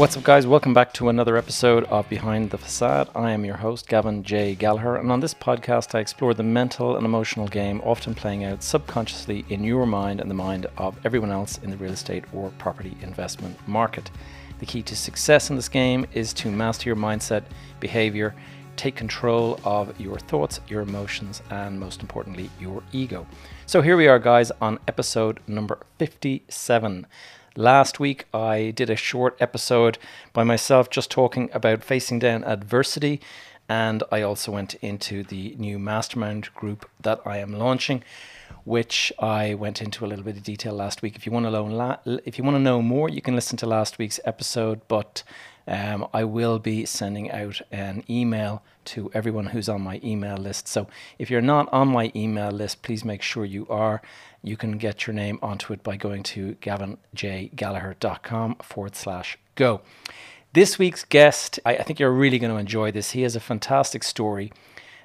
What's up, guys? Welcome back to another episode of Behind the Facade. I am your host, Gavin J. Gallagher, and on this podcast, I explore the mental and emotional game often playing out subconsciously in your mind and the mind of everyone else in the real estate or property investment market. The key to success in this game is to master your mindset, behavior, take control of your thoughts, your emotions, and most importantly, your ego. So here we are, guys, on episode number 57. Last week, I did a short episode by myself just talking about facing down adversity. And I also went into the new mastermind group that I am launching, which I went into a little bit of detail last week. If you want to know, if you want to know more, you can listen to last week's episode. But um, I will be sending out an email to everyone who's on my email list. So if you're not on my email list, please make sure you are you can get your name onto it by going to gavinjgallagher.com forward slash go. This week's guest, I, I, think you're really going to enjoy this. He has a fantastic story.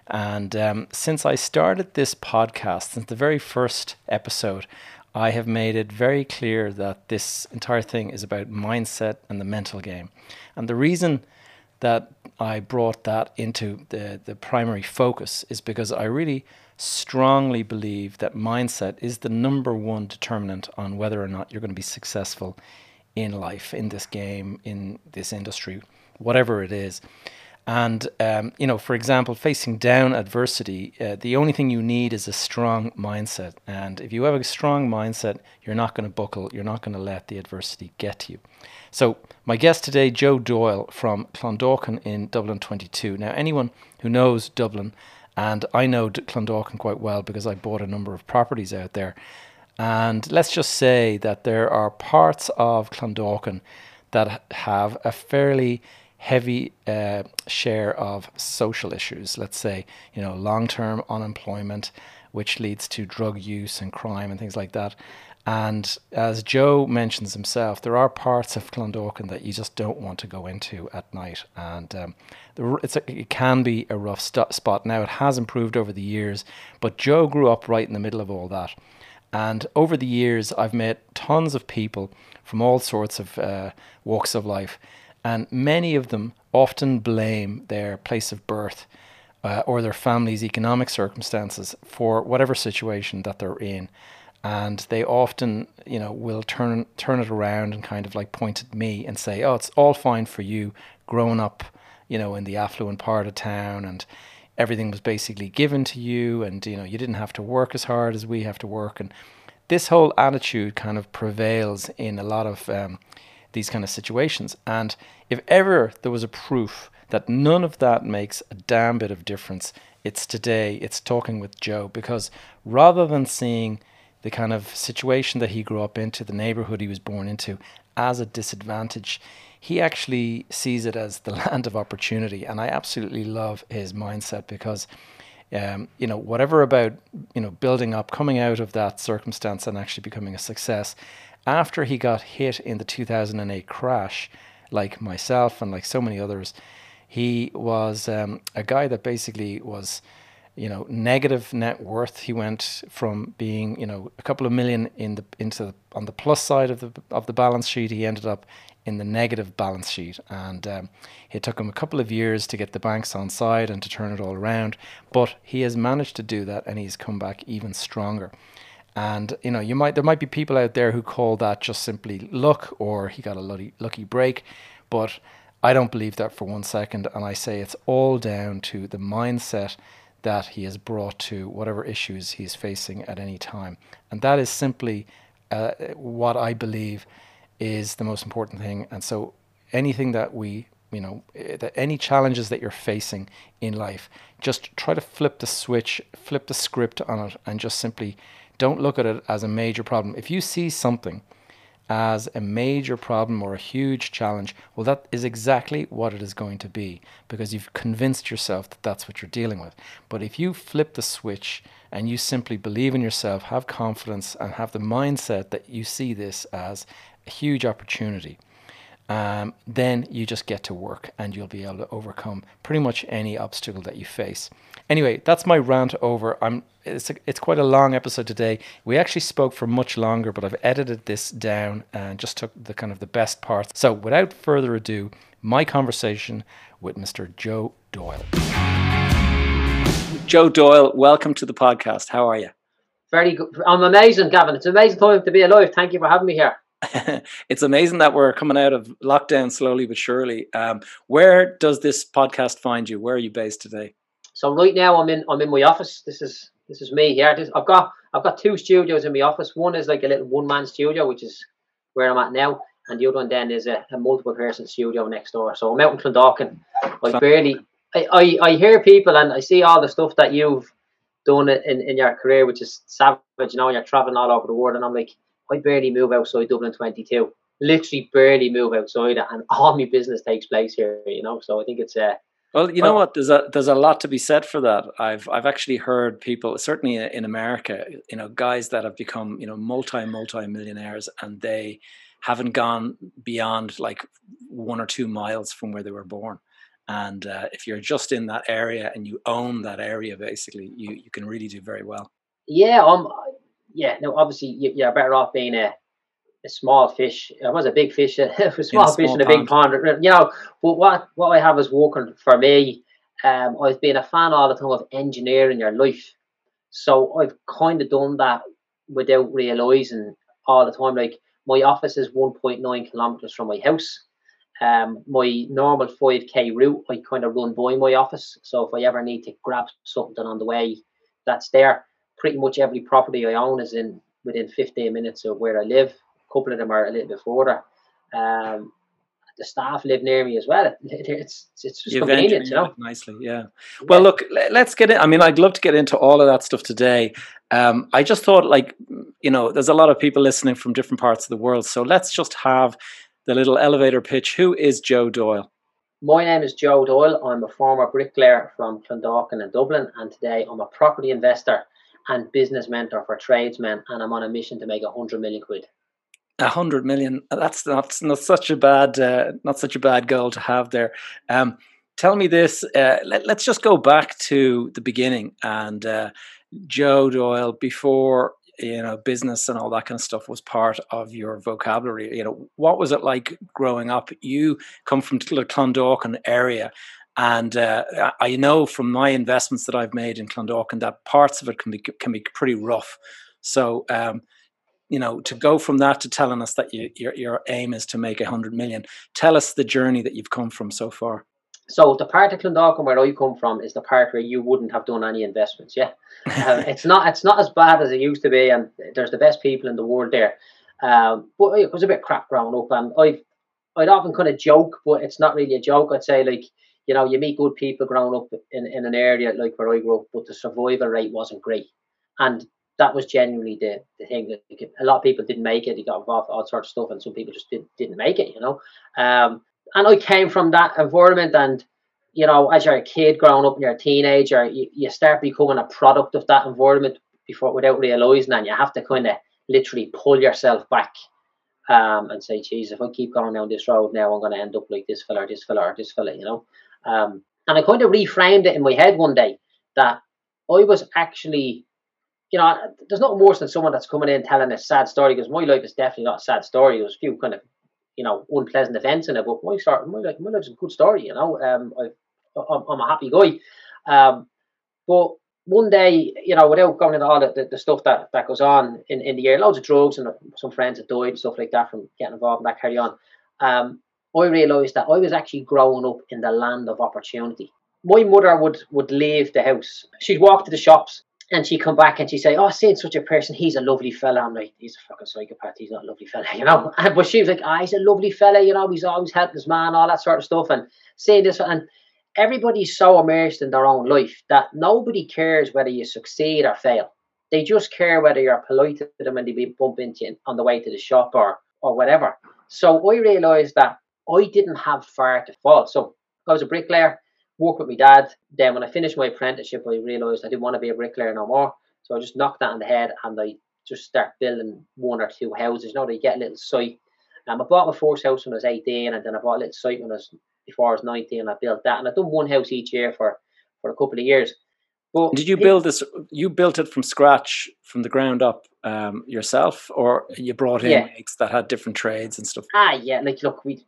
And um, since I started this podcast, since the very first episode, I have made it very clear that this entire thing is about mindset and the mental game. And the reason that I brought that into the, the primary focus is because I really strongly believe that mindset is the number one determinant on whether or not you're going to be successful in life, in this game, in this industry, whatever it is. And, um, you know, for example, facing down adversity, uh, the only thing you need is a strong mindset. And if you have a strong mindset, you're not going to buckle, you're not going to let the adversity get to you. So, my guest today, Joe Doyle from Clondalkin in Dublin 22. Now, anyone who knows Dublin and I know Clondalkin quite well because I bought a number of properties out there. And let's just say that there are parts of Clondalkin that have a fairly heavy uh, share of social issues. Let's say, you know, long term unemployment, which leads to drug use and crime and things like that. And as Joe mentions himself, there are parts of Clondalkin that you just don't want to go into at night. And um, the, a, it can be a rough st- spot. Now, it has improved over the years, but Joe grew up right in the middle of all that. And over the years, I've met tons of people from all sorts of uh, walks of life. And many of them often blame their place of birth uh, or their family's economic circumstances for whatever situation that they're in and they often you know will turn turn it around and kind of like point at me and say oh it's all fine for you. Growing up you know in the affluent part of town and everything was basically given to you and you know you didn't have to work as hard as we have to work. And this whole attitude kind of prevails in a lot of um, these kind of situations. And if ever there was a proof that none of that makes a damn bit of difference it's today. It's talking with joe because rather than seeing the kind of situation that he grew up into, the neighborhood he was born into, as a disadvantage. He actually sees it as the land of opportunity, and I absolutely love his mindset because, um, you know, whatever about you know building up, coming out of that circumstance, and actually becoming a success. After he got hit in the 2008 crash, like myself and like so many others, he was um, a guy that basically was you know, negative net worth. He went from being, you know, a couple of million in the into the, on the plus side of the of the balance sheet. He ended up in the negative balance sheet, and um, it took him a couple of years to get the banks on side and to turn it all around. But he has managed to do that, and he's come back even stronger. And you know, you might there might be people out there who call that just simply luck, or he got a lucky lucky break, but I don't believe that for one second. And I say it's all down to the mindset that he has brought to whatever issues he's facing at any time. And that is simply uh, what I believe is the most important thing. And so anything that we, you know, eh, that any challenges that you're facing in life, just try to flip the switch, flip the script on it, and just simply don't look at it as a major problem. If you see something as a major problem or a huge challenge, well, that is exactly what it is going to be because you've convinced yourself that that's what you're dealing with. But if you flip the switch and you simply believe in yourself, have confidence, and have the mindset that you see this as a huge opportunity, um, then you just get to work and you'll be able to overcome pretty much any obstacle that you face. Anyway, that's my rant over. I'm it's a, it's quite a long episode today. We actually spoke for much longer, but I've edited this down and just took the kind of the best parts. So, without further ado, my conversation with Mr. Joe Doyle. Joe Doyle, welcome to the podcast. How are you? Very good. I'm amazing, Gavin. It's an amazing time to be alive. Thank you for having me here. it's amazing that we're coming out of lockdown slowly but surely. Um, where does this podcast find you? Where are you based today? So right now I'm in I'm in my office. This is this is me here. This, I've got I've got two studios in my office. One is like a little one man studio, which is where I'm at now, and the other one then is a, a multiple person studio next door. So I'm out in Clondalkin. I barely I, I, I hear people and I see all the stuff that you've done in, in your career, which is savage, you know, you're traveling all over the world, and I'm like, I barely move outside Dublin 22. Literally barely move outside it, and all my business takes place here. You know, so I think it's a. Uh, well, you know what? There's a there's a lot to be said for that. I've I've actually heard people, certainly in America, you know, guys that have become you know multi multi millionaires, and they haven't gone beyond like one or two miles from where they were born. And uh, if you're just in that area and you own that area, basically, you you can really do very well. Yeah, um, yeah, no, obviously you're better off being a, a small fish. I was a big fish, a small, small fish in a big pond. You know, but what what I have is working for me. Um, I've been a fan all the time of engineering your life, so I've kind of done that without realizing all the time. Like my office is 1.9 kilometers from my house. Um, my normal 5k route, I kind of run by my office. So if I ever need to grab something on the way, that's there pretty much every property I own is in within 15 minutes of where I live. A couple of them are a little bit further. Um, the staff live near me as well. It's it's just You've convenient, you know. Nicely, yeah. Well, look, let's get in. I mean, I'd love to get into all of that stuff today. Um, I just thought, like, you know, there's a lot of people listening from different parts of the world, so let's just have the little elevator pitch. Who is Joe Doyle? My name is Joe Doyle. I'm a former bricklayer from Clondalkin and Dublin, and today I'm a property investor and business mentor for tradesmen, and I'm on a mission to make a hundred million quid. A hundred million. That's not not such a bad uh, not such a bad goal to have there. Um, tell me this. Uh, let, us just go back to the beginning and uh, Joe Doyle before you know business and all that kind of stuff was part of your vocabulary. You know what was it like growing up? You come from the Clondalkin area and uh, I know from my investments that I've made in Clondalkin that parts of it can be can be pretty rough. So, um, you know, to go from that to telling us that you, your your aim is to make a hundred million, tell us the journey that you've come from so far. So the part of Clondalkin where I come from is the part where you wouldn't have done any investments. Yeah, um, it's not it's not as bad as it used to be, and there's the best people in the world there. Um, but it was a bit crap growing up, and I've I'd often kind of joke, but it's not really a joke. I'd say like you know, you meet good people growing up in, in an area like where I grew up, but the survival rate wasn't great. And that was genuinely the, the thing that a lot of people didn't make it. They got involved all sorts of stuff, and some people just did, didn't make it, you know. Um, and I came from that environment, and you know, as you're a kid growing up and you're a teenager, you, you start becoming a product of that environment before without realizing, and you have to kind of literally pull yourself back um, and say, "Geez, if I keep going down this road now, I'm going to end up like this fella, or this fella, or this fella," you know. Um, and I kind of reframed it in my head one day that I was actually, you know, there's nothing worse than someone that's coming in telling a sad story because my life is definitely not a sad story. There's a few kind of, you know, unpleasant events in it, but my start, my life, my life's a good story. You know, um, i am a happy guy. Um, but one day, you know, without going into all the, the, the, stuff that, that goes on in, in the year, loads of drugs and some friends have died and stuff like that from getting involved in that carry on. Um, I realised that I was actually growing up in the land of opportunity. My mother would would leave the house. She'd walk to the shops and she'd come back and she'd say, Oh, seeing such a person, he's a lovely fella. I'm like, he's a fucking psychopath, he's not a lovely fella, you know. but she was like, Ah, oh, he's a lovely fella, you know, he's always helping his man, all that sort of stuff. And saying this and everybody's so immersed in their own life that nobody cares whether you succeed or fail. They just care whether you're polite to them and they bump into you on the way to the shop or or whatever. So I realised that I didn't have far to fall. So I was a bricklayer, worked with my dad. Then when I finished my apprenticeship, I realised I didn't want to be a bricklayer no more. So I just knocked that on the head and I just start building one or two houses. You know, they get a little site. Um, I bought my first house when I was 18, and then I bought a little site when I was before I was 19, and I built that. And I've done one house each year for for a couple of years. But did you build this? You built it from scratch, from the ground up um, yourself, or you brought in yeah. mates that had different trades and stuff? Ah, yeah. Like, look, we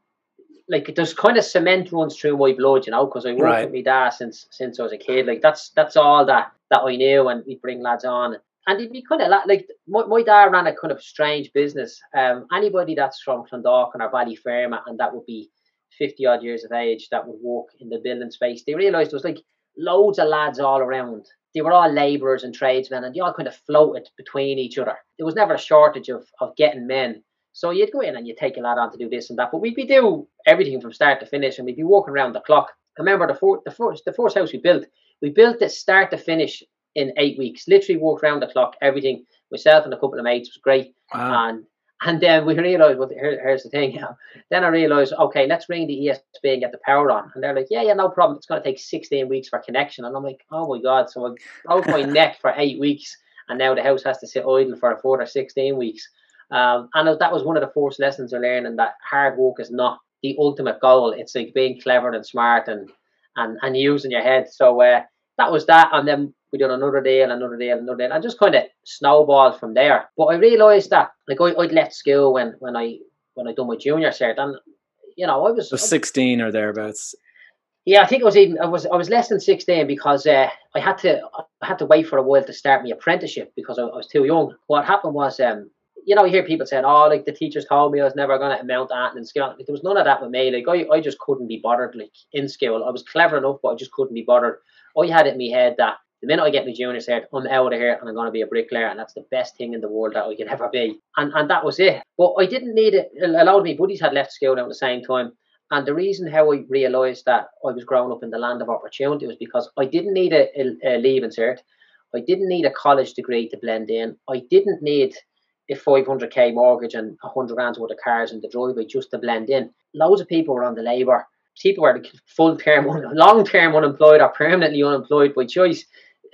like there's kind of cement runs through my blood, you know, because I worked right. with my dad since since I was a kid. Like that's that's all that that I knew, and we'd bring lads on. And it'd be kind of like my, my dad ran a kind of strange business. Um, anybody that's from Clondalkin or Ballyfermot, and that would be 50 odd years of age that would work in the building space, they realised there was like loads of lads all around. They were all labourers and tradesmen, and they all kind of floated between each other. There was never a shortage of, of getting men. So you'd go in and you'd take a lad on to do this and that, but we'd be do everything from start to finish, and we'd be walking around the clock. I remember the, four, the first the first house we built, we built it start to finish in eight weeks. Literally worked around the clock, everything. Myself and a couple of mates was great, wow. and and then we realized, well, here, here's the thing. then I realized, okay, let's ring the ESB and get the power on. And they're like, yeah, yeah, no problem. It's going to take 16 weeks for connection. And I'm like, oh my God. So I broke my neck for eight weeks. And now the house has to sit idle for a further 16 weeks. Um, and that was one of the first lessons I learned, and that hard work is not the ultimate goal. It's like being clever and smart and and, and using your head. So uh, that was that. And then we did another deal, another deal, another deal, and just kind of snowballed from there. But I realised that like I, would left school when when I when I done my junior cert, and you know I was, so sixteen or thereabouts. Yeah, I think it was even I was I was less than sixteen because uh, I had to I had to wait for a while to start my apprenticeship because I, I was too young. What happened was um you know, you hear people saying, "Oh, like the teachers told me I was never going to amount that in school." Like, there was none of that with me. Like I, I just couldn't be bothered. Like in school, I was clever enough, but I just couldn't be bothered. I had it in my head that the minute I get my junior cert, I'm out of here and I'm going to be a bricklayer, and that's the best thing in the world that I could ever be. And and that was it. But I didn't need it. A lot of my buddies had left school at the same time. And the reason how I realised that I was growing up in the land of opportunity was because I didn't need a, a, a leaving cert. I didn't need a college degree to blend in. I didn't need a 500k mortgage and 100 grand's worth of cars in the driveway just to blend in. Loads of people were on the labour. People were full term, long term unemployed or permanently unemployed by choice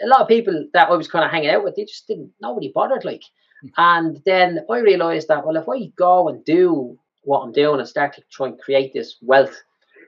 a lot of people that I was kind of hanging out with, they just didn't, nobody bothered. Like, hmm. and then I realized that, well, if I go and do what I'm doing and start to try and create this wealth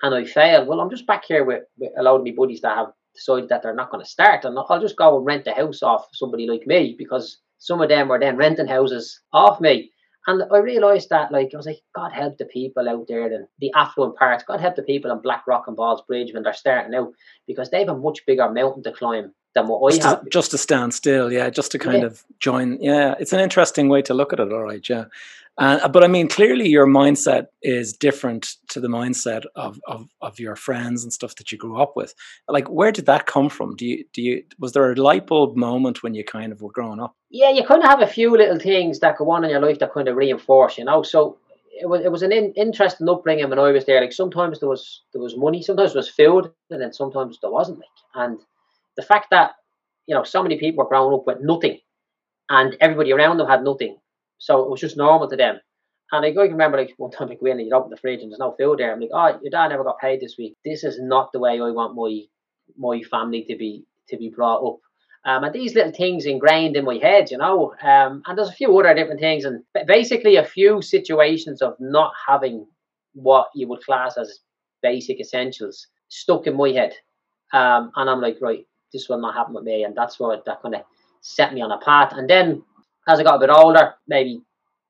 and I fail, well, I'm just back here with, with a lot of my buddies that have decided that they're not going to start. And I'll just go and rent a house off somebody like me because some of them were then renting houses off me. And I realised that, like, I was like, God help the people out there in the affluent parts. God help the people in Blackrock and Ballsbridge when they're starting out because they have a much bigger mountain to climb than what just have. To, just to stand still, yeah, just to kind yeah. of join. Yeah, it's an interesting way to look at it. All right, yeah. Uh, but I mean, clearly your mindset is different to the mindset of, of, of your friends and stuff that you grew up with. Like, where did that come from? Do you do you was there a light bulb moment when you kind of were growing up? Yeah, you kind of have a few little things that go on in your life that kind of reinforce, you know. So it was it was an in, interesting upbringing when I was there. Like sometimes there was there was money, sometimes there was food, and then sometimes there wasn't. Like, and the fact that you know so many people were growing up with nothing, and everybody around them had nothing, so it was just normal to them. And I can remember like one time I go in and you open the fridge and there's no food there. I'm like, oh, your dad never got paid this week. This is not the way I want my my family to be to be brought up. Um, and these little things ingrained in my head, you know. Um, and there's a few other different things, and basically a few situations of not having what you would class as basic essentials stuck in my head. Um, and I'm like, right, this will not happen with me. And that's what that kind of set me on a path. And then as I got a bit older, maybe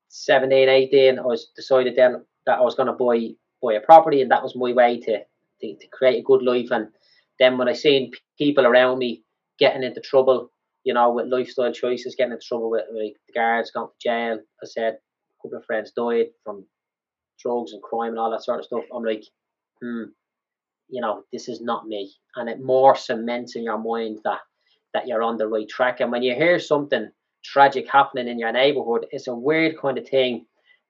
17, 18, I was decided then that I was going to buy buy a property, and that was my way to, to, to create a good life. And then when I seen people around me getting into trouble, you know, with lifestyle choices, getting into trouble with like the guards, going to jail, I said a couple of friends died from drugs and crime and all that sort of stuff. I'm like, hmm, you know, this is not me. And it more cements in your mind that that you're on the right track. And when you hear something tragic happening in your neighborhood, it's a weird kind of thing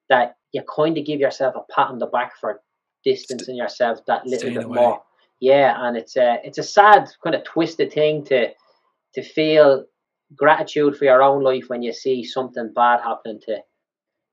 that you kind of give yourself a pat on the back for distancing yourself that little bit away. more. Yeah, and it's a it's a sad kind of twisted thing to to feel gratitude for your own life when you see something bad happening to, to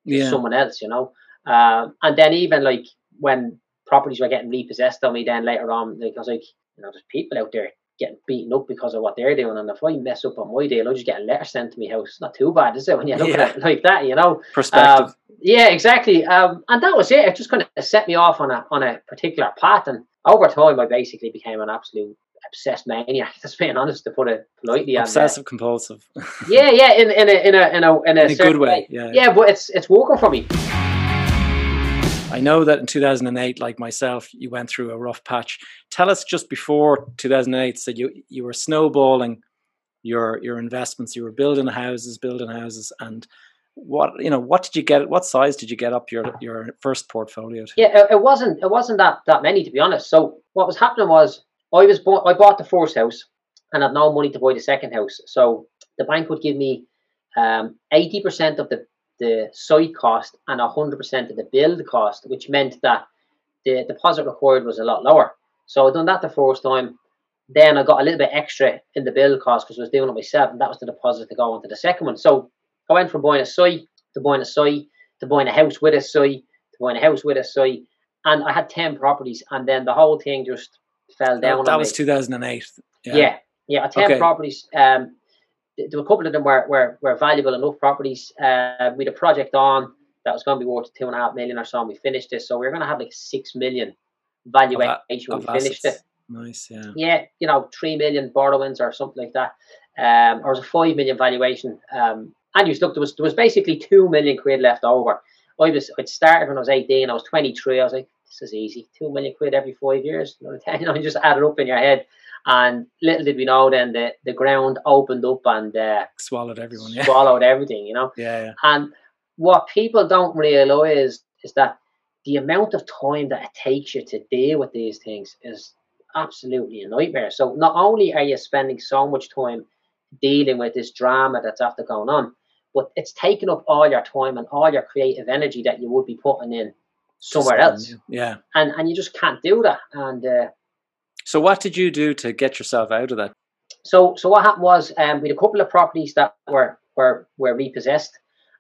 yeah. someone else, you know. Um, and then even like when properties were getting repossessed on me then later on. Like I was like, you know, there's people out there getting beaten up because of what they're doing. And if I mess up on my deal, I'll just get a letter sent to my house. It's not too bad, is it? When you look yeah. at it like that, you know. Perspective. Um, yeah, exactly. Um, and that was it. It just kind of set me off on a on a particular path. And over time, I basically became an absolute obsessed maniac. Just being honest, to put it politely. Obsessive and, uh, compulsive. yeah, yeah, in, in a in a in a in a, in a good way. way. Yeah, yeah, but it's it's working for me. I know that in 2008, like myself, you went through a rough patch. Tell us just before 2008, so you you were snowballing your your investments. You were building houses, building houses, and what you know what did you get what size did you get up your your first portfolio to? yeah it, wasn't it wasn't that that many to be honest. So what was happening was i was bought i bought the first house and had no money to buy the second house. So the bank would give me um, 80% of the the site cost and 100% of the build cost which meant that the deposit required was a lot lower. So i done that the first time. Then i got a little bit extra in the build cost because i was doing it myself and that was the deposit to go into the second one. So I went from buying a site to buying a site to buying a house with a site to buying a house with a site, and I had ten properties, and then the whole thing just fell down. that was two thousand and eight. Yeah. yeah, yeah, ten okay. properties. Um, there were a couple of them were were, were valuable enough properties. Uh, we had a project on that was going to be worth two and a half million or so, and we finished it. So we are going to have like six million valuation when we finished it. Nice, yeah. Yeah, you know, three million borrowings or something like that. Um, or it was a five million valuation. Um, and you look, there was there was basically two million quid left over. I was I'd started when I was eighteen. I was twenty three. I was like, this is easy. Two million quid every five years. You know, just add it up in your head. And little did we know, then the, the ground opened up and uh, swallowed everyone. Yeah. Swallowed everything. You know. Yeah, yeah. And what people don't realize is that the amount of time that it takes you to deal with these things is absolutely a nightmare. So not only are you spending so much time dealing with this drama that's after going on, but it's taking up all your time and all your creative energy that you would be putting in somewhere else. Yeah. And and you just can't do that. And uh, so what did you do to get yourself out of that? So so what happened was um, we had a couple of properties that were were were repossessed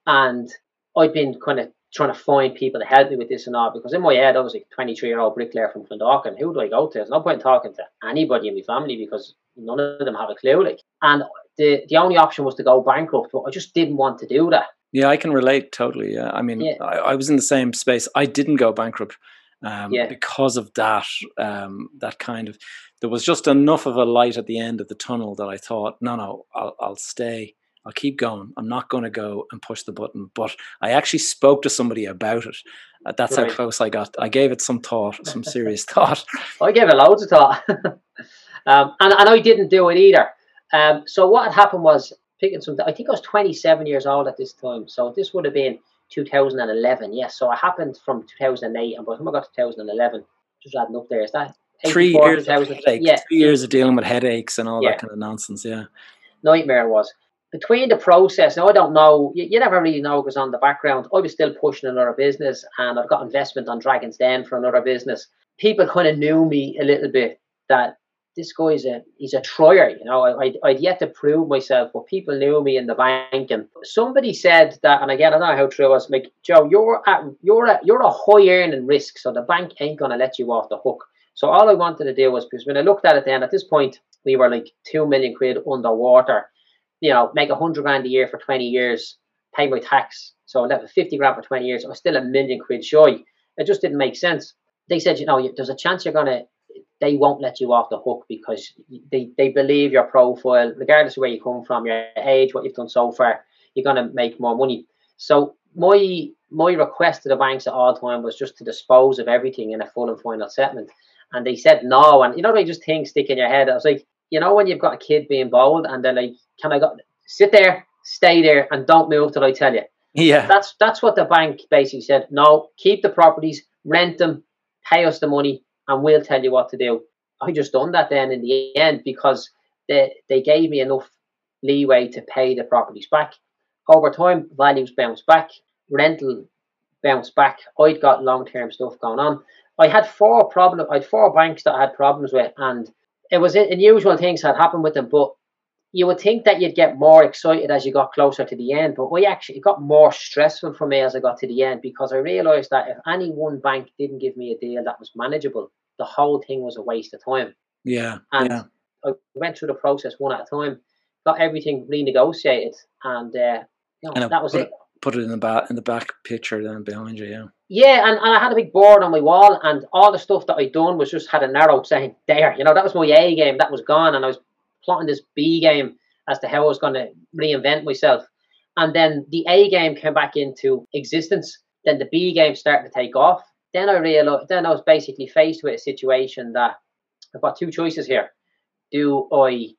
and I'd been kind of trying to find people to help me with this and all because in my head I was like 23 year old bricklayer from Clondalkin. Who do I go to? There's no point in talking to anybody in my family because none of them have a clue. Like, and the the only option was to go bankrupt, but I just didn't want to do that. Yeah, I can relate totally. Yeah, I mean, yeah. I, I, was in the same space. I didn't go bankrupt um, yeah. because of that. Um, that kind of there was just enough of a light at the end of the tunnel that I thought, no, no, I'll, I'll stay. I'll keep going. I'm not going to go and push the button. But I actually spoke to somebody about it. Uh, that's right. how close I got. I gave it some thought, some serious thought. I gave it loads of thought. um, and, and I didn't do it either. Um, so what had happened was picking some. I think I was 27 years old at this time. So this would have been 2011. Yes. So it happened from 2008, and by the time I got to 2011, just adding up there, is that three years? Of yeah, three years of dealing with headaches and all yeah. that kind of nonsense. Yeah. Nightmare was between the process. Now I don't know. You, you never really know because on the background. I was still pushing another business, and I've got investment on Dragon's Den for another business. People kind of knew me a little bit that this guy's a he's a trier, you know. I, I'd yet to prove myself, but people knew me in the bank, and somebody said that, and again, I don't know how true it was. Like Joe, you're at you're a you're a high earning risk, so the bank ain't gonna let you off the hook. So all I wanted to do was because when I looked at it, then at this point we were like two million quid underwater. You know, make a hundred grand a year for twenty years, pay my tax, so I left fifty grand for twenty years. I was still a million quid shy. It just didn't make sense. They said, you know, there's a chance you're gonna they won't let you off the hook because they, they believe your profile, regardless of where you come from, your age, what you've done so far, you're gonna make more money. So my my request to the banks at all time was just to dispose of everything in a full and final settlement. And they said no. And you know, they just think stick in your head. I was like, you know, when you've got a kid being bold and they're like, Can I go sit there, stay there, and don't move till I tell you? Yeah. That's that's what the bank basically said. No, keep the properties, rent them, pay us the money, and we'll tell you what to do. I just done that then in the end because they, they gave me enough leeway to pay the properties back. Over time, values bounced back, rental bounced back. I'd got long term stuff going on. I had four problem. I had four banks that I had problems with, and it was unusual things had happened with them. But you would think that you'd get more excited as you got closer to the end, but we actually it got more stressful for me as I got to the end because I realised that if any one bank didn't give me a deal that was manageable, the whole thing was a waste of time. Yeah. And yeah. I went through the process one at a time, got everything renegotiated, and uh, you know, And that was it. Put it in the back in the back picture then behind you. Yeah. Yeah, and, and I had a big board on my wall, and all the stuff that I'd done was just had an arrow saying there. You know, that was my A game. That was gone, and I was plotting this B game as to how I was going to reinvent myself. And then the A game came back into existence. Then the B game started to take off. Then I realized. Then I was basically faced with a situation that I've got two choices here. Do I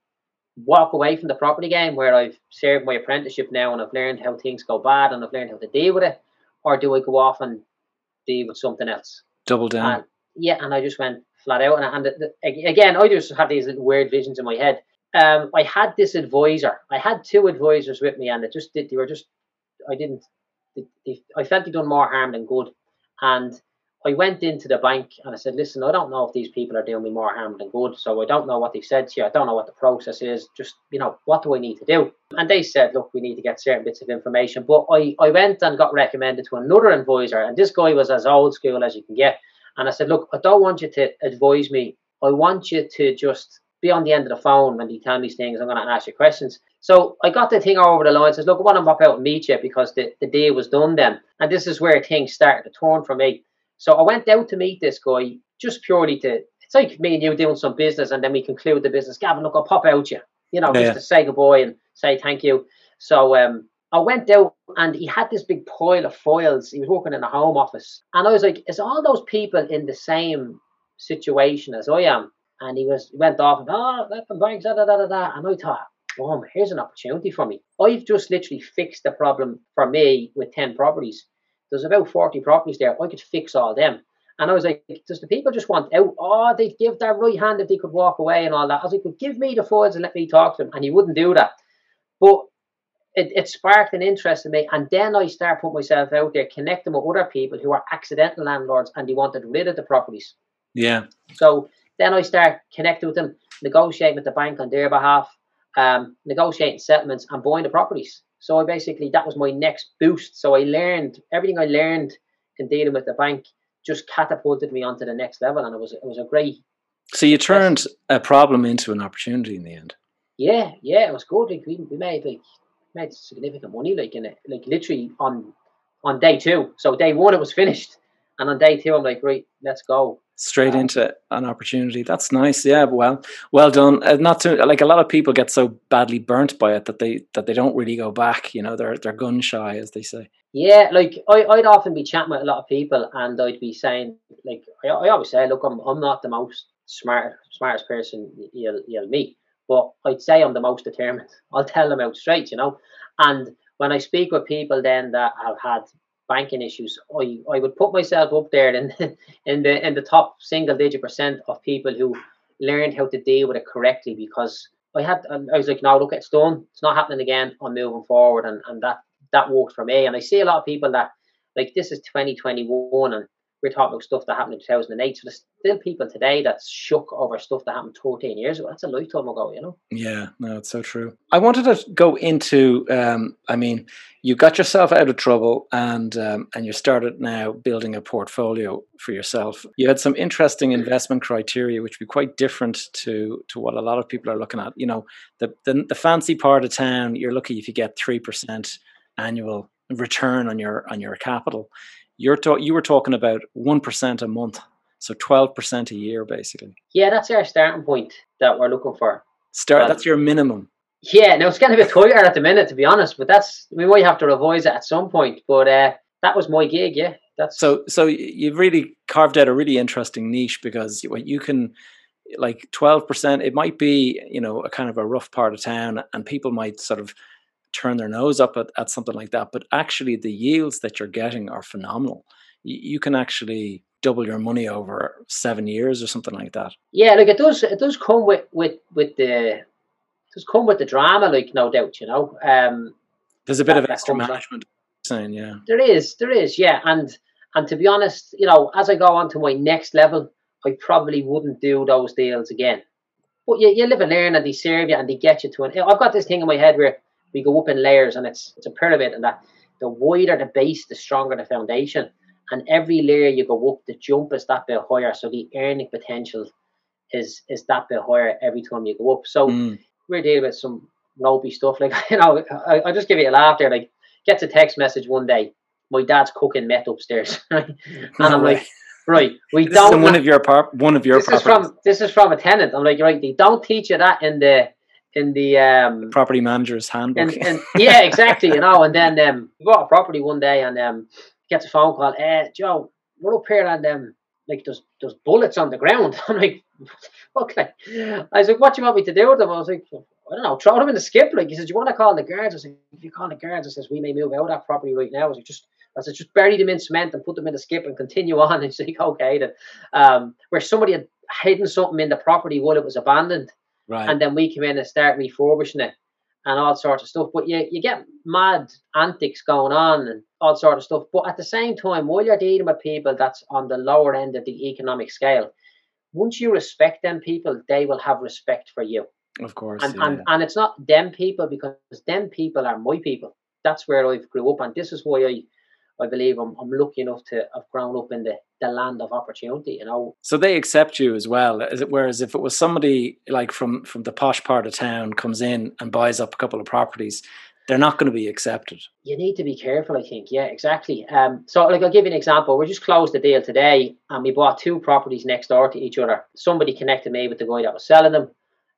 walk away from the property game where I've served my apprenticeship now and I've learned how things go bad and I've learned how to deal with it, or do I go off and deal with something else? Double down. And yeah, and I just went flat out. And, and the, the, again, I just had these little weird visions in my head. Um, I had this advisor. I had two advisors with me, and it just did. They were just. I didn't. They, they, I felt they done more harm than good, and I went into the bank and I said, "Listen, I don't know if these people are doing me more harm than good. So I don't know what they've said to you. I don't know what the process is. Just you know, what do I need to do?" And they said, "Look, we need to get certain bits of information." But I I went and got recommended to another advisor, and this guy was as old school as you can get. And I said, look, I don't want you to advise me. I want you to just be on the end of the phone when you tell me these things. I'm going to ask you questions. So I got the thing over the line. Says, look, I want to pop out and meet you because the, the day was done then. And this is where things started to turn for me. So I went out to meet this guy just purely to, it's like me and you doing some business and then we conclude the business. Gavin, look, I'll pop out you, you know, Yeah. just to say goodbye and say thank you. So um, I went out and he had this big pile of foils. He was working in a home office. And I was like, is all those people in the same situation as I am? And he was he went off and oh let them banks, da da da da da. And I thought, boom, here's an opportunity for me. I've just literally fixed the problem for me with 10 properties. There's about 40 properties there. I could fix all them. And I was like, does the people just want out? Oh, they'd give their right hand if they could walk away and all that. I was like, well, give me the files and let me talk to them. And he wouldn't do that. But it, it sparked an interest in me. And then I started putting myself out there, connecting with other people who are accidental landlords and they wanted rid of the properties. Yeah. So then I start connecting with them, negotiating with the bank on their behalf, um, negotiating settlements and buying the properties. So I basically, that was my next boost. So I learned everything I learned in dealing with the bank just catapulted me onto the next level. And it was, it was a great, So you turned a problem into an opportunity in the end. yeah, yeah, it was good. Like we, we made like, made significant money, like in it, like literally on, on day two. So day one, it was finished. And on day two, I'm like, right, let's go. Straight into an opportunity. That's nice. Yeah. Well, well done. Uh, not to like a lot of people get so badly burnt by it that they that they don't really go back. You know, they're they're gun shy, as they say. Yeah, like I, I'd often be chatting with a lot of people, and I'd be saying, like I, I always say, look, I'm I'm not the most smart smartest person you'll you'll meet, but I'd say I'm the most determined. I'll tell them out straight, you know. And when I speak with people then that have had banking issues, I, I would put myself up there in in the in the top single digit percent of people who learned how to deal with it correctly because I had I was like, no, look, it's done. It's not happening again. I'm moving forward, and and that that worked for me. And I see a lot of people that like this is 2021 and we're talking about stuff that happened in 2008. So there's still people today that's shook over stuff that happened 13 years ago. That's a lifetime ago, you know? Yeah, no, it's so true. I wanted to go into. Um, I mean, you got yourself out of trouble, and um, and you started now building a portfolio for yourself. You had some interesting investment criteria, which would be quite different to to what a lot of people are looking at. You know, the the, the fancy part of town, you're lucky if you get three percent annual return on your on your capital. You're ta- you were talking about one percent a month, so twelve percent a year, basically. Yeah, that's our starting point that we're looking for. Start. Well- that's your minimum. Yeah, now it's getting a bit tighter at the minute, to be honest, but that's we might have to revise it at some point. But uh, that was my gig, yeah. That's So, so you've really carved out a really interesting niche because you, you can, like, twelve percent. It might be, you know, a kind of a rough part of town, and people might sort of turn their nose up at, at something like that. But actually, the yields that you're getting are phenomenal. You, you can actually double your money over seven years or something like that. yeah, like it does it does come with with with the it does come with the drama, like no doubt, you know. Um There's a bit That- of extra management. Saying, yeah, There is, there is, yeah. And and to be honest, you know, as I go on to my next level, I probably wouldn't do those deals again. But you, you live and learn, and they serve you, and they get you to an. I've got this thing in my head where we go up in layers, and it's it's a pyramid, and that the wider the base, the stronger the foundation. And every layer you go up, the jump is that bit higher, so the earning potential is is that bit higher every time you go up. So Mm. we're dealing with some ropey stuff. Like you know, I, I just give you a laugh there. Like gets a text message one day. My dad's cooking meth upstairs, right? and I'm No like, right, we This don't. one of your par- one of your this is from this is from a tenant. I'm like, right, they don't teach you that in the in the um property manager's handbook. and, and yeah, exactly, you know. And then um, we bought a property one day, and um, gets a phone call. Eh, Joe, we're up here, and um, like there's there's bullets on the ground. I'm like, okay. I was like, what do you want me to do with them? I was like, I don't know, throw them in the skip. Like he said, you want to call the guards? I said, if you call the guards, I says we may move out of that property right now. I was like, just. I said, just bury them in cement and put them in the skip and continue on. And he's like, okay. Then, um, where somebody had hidden something in the property while it was abandoned right. and then we come in and start refurbishing it and all sorts of stuff. But you, you get mad antics going on and all sort of stuff. But at the same time, while you're dealing with people that's on the lower end of the economic scale, once you respect them people, they will have respect for you. of course. And yeah. and, and it's not them people because them people are my people. That's where I've grew up and this is why I I believe I'm, I'm lucky enough to have grown up in the, the land of opportunity, you know. so they accept you as well. Is it, whereas if it was somebody like from from the posh part of town comes in and buys up a couple of properties, they're not going to be accepted. you need to be careful, I think. Yeah, exactly. Um, so like I'll give you an example. We just closed the deal today and we bought two properties next door to each other. Somebody connected me with the guy that was selling them.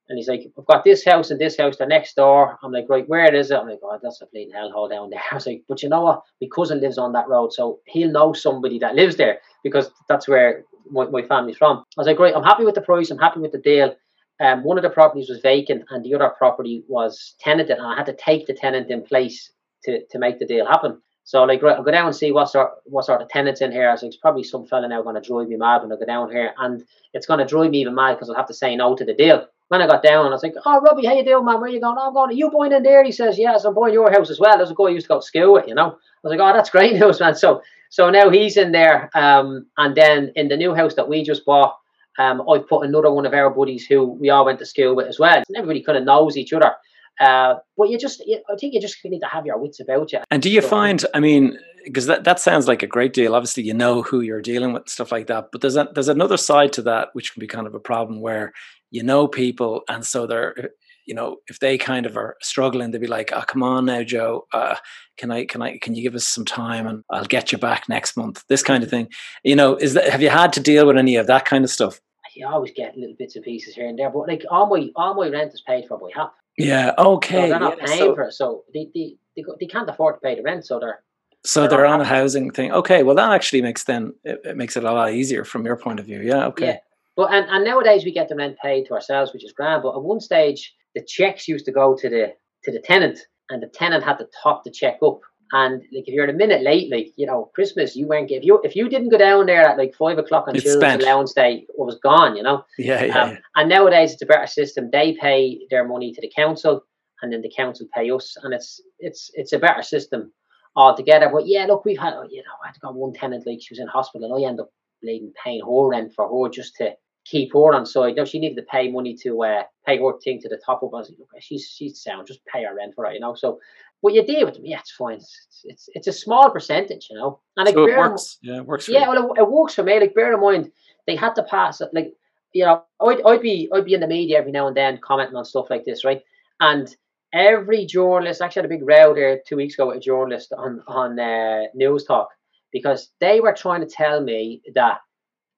And he's like, I've got this house and this house, they're next door. I'm like, right, where is it? I'm like, oh, that's a bleeding hellhole down there. I was like, but you know what? My cousin lives on that road, so he'll know somebody that lives there because that's where my, my family's from. I was like, right, I'm happy with the price, I'm happy with the deal. Um, one of the properties was vacant and the other property was tenanted, and I had to take the tenant in place to, to make the deal happen. So like right, I'll go down and see what sort what sort of tenants in here. I was like, it's probably some fella now going to drive me mad when I go down here, and it's going to drive me even mad because I'll have to say no to the deal. When I got down, I was like, "Oh, Robbie, how you doing, man? Where you going? Oh, I'm going. Are you buying in there?" He says, "Yes, I'm in your house as well." There's a guy I used to go to school with, you know. I was like, "Oh, that's great news, man." So so now he's in there, um, and then in the new house that we just bought, um, I've put another one of our buddies who we all went to school with as well. And everybody kind of knows each other. Uh, but you just, you, I think you just need to have your wits about you. And do you So- find? I mean, because that, that sounds like a great deal. Obviously, you know who you're dealing with, stuff like that. But there's a, there's another side to that, which can be kind of a problem where you know people, and so they're, you know, if they kind of are struggling, they'd be like, "Oh, come on now, Joe. Uh, can I, can I, can you give us some time, and I'll get you back next month." This kind of thing. You know, is that have you had to deal with any of that kind of stuff? You always get little bits and pieces here and there. But like all my all my rent is paid for by HAP. Yeah. So Okay. they're not yeah, paying so, for it. So they, they, they, they can't afford to pay the rent. So they're so they're they're not on a housing thing. Okay. Well, that actually makes then it, it makes it a lot easier from your point of view. Yeah. Okay. Yeah. But and, and nowadays we get the rent paid to ourselves, which is grand. But at one stage, the checks used to go to the to the tenant, and the tenant had to top the check up. And like if you're in a minute late, like you know, Christmas, you weren't if you if you didn't go down there at like five o'clock on It's spent. allowance day, it was gone. You know. Yeah. Yeah. Um, and nowadays it's a better system. They pay their money to the council, and then the council pay us, and it's it's it's a better system altogether. But yeah, look, we've had you know I had got one tenant like she was in hospital, and I end up bleeding paying her rent for her just to keep her on side. know she needed to pay money to uh, pay her thing to the top up. I was like, she's she's sound, just pay her rent for it, you know. So. But you deal with them, yeah, it's fine. It's it's, it's a small percentage, you know. And like, so it bear in- works. Yeah, it works. For yeah, you. well, it, it works for me. Like, bear in mind, they had to pass it. Like, you know, I'd, I'd be I'd be in the media every now and then commenting on stuff like this, right? And every journalist, actually, had a big row there two weeks ago with a journalist on on uh, Newstalk because they were trying to tell me that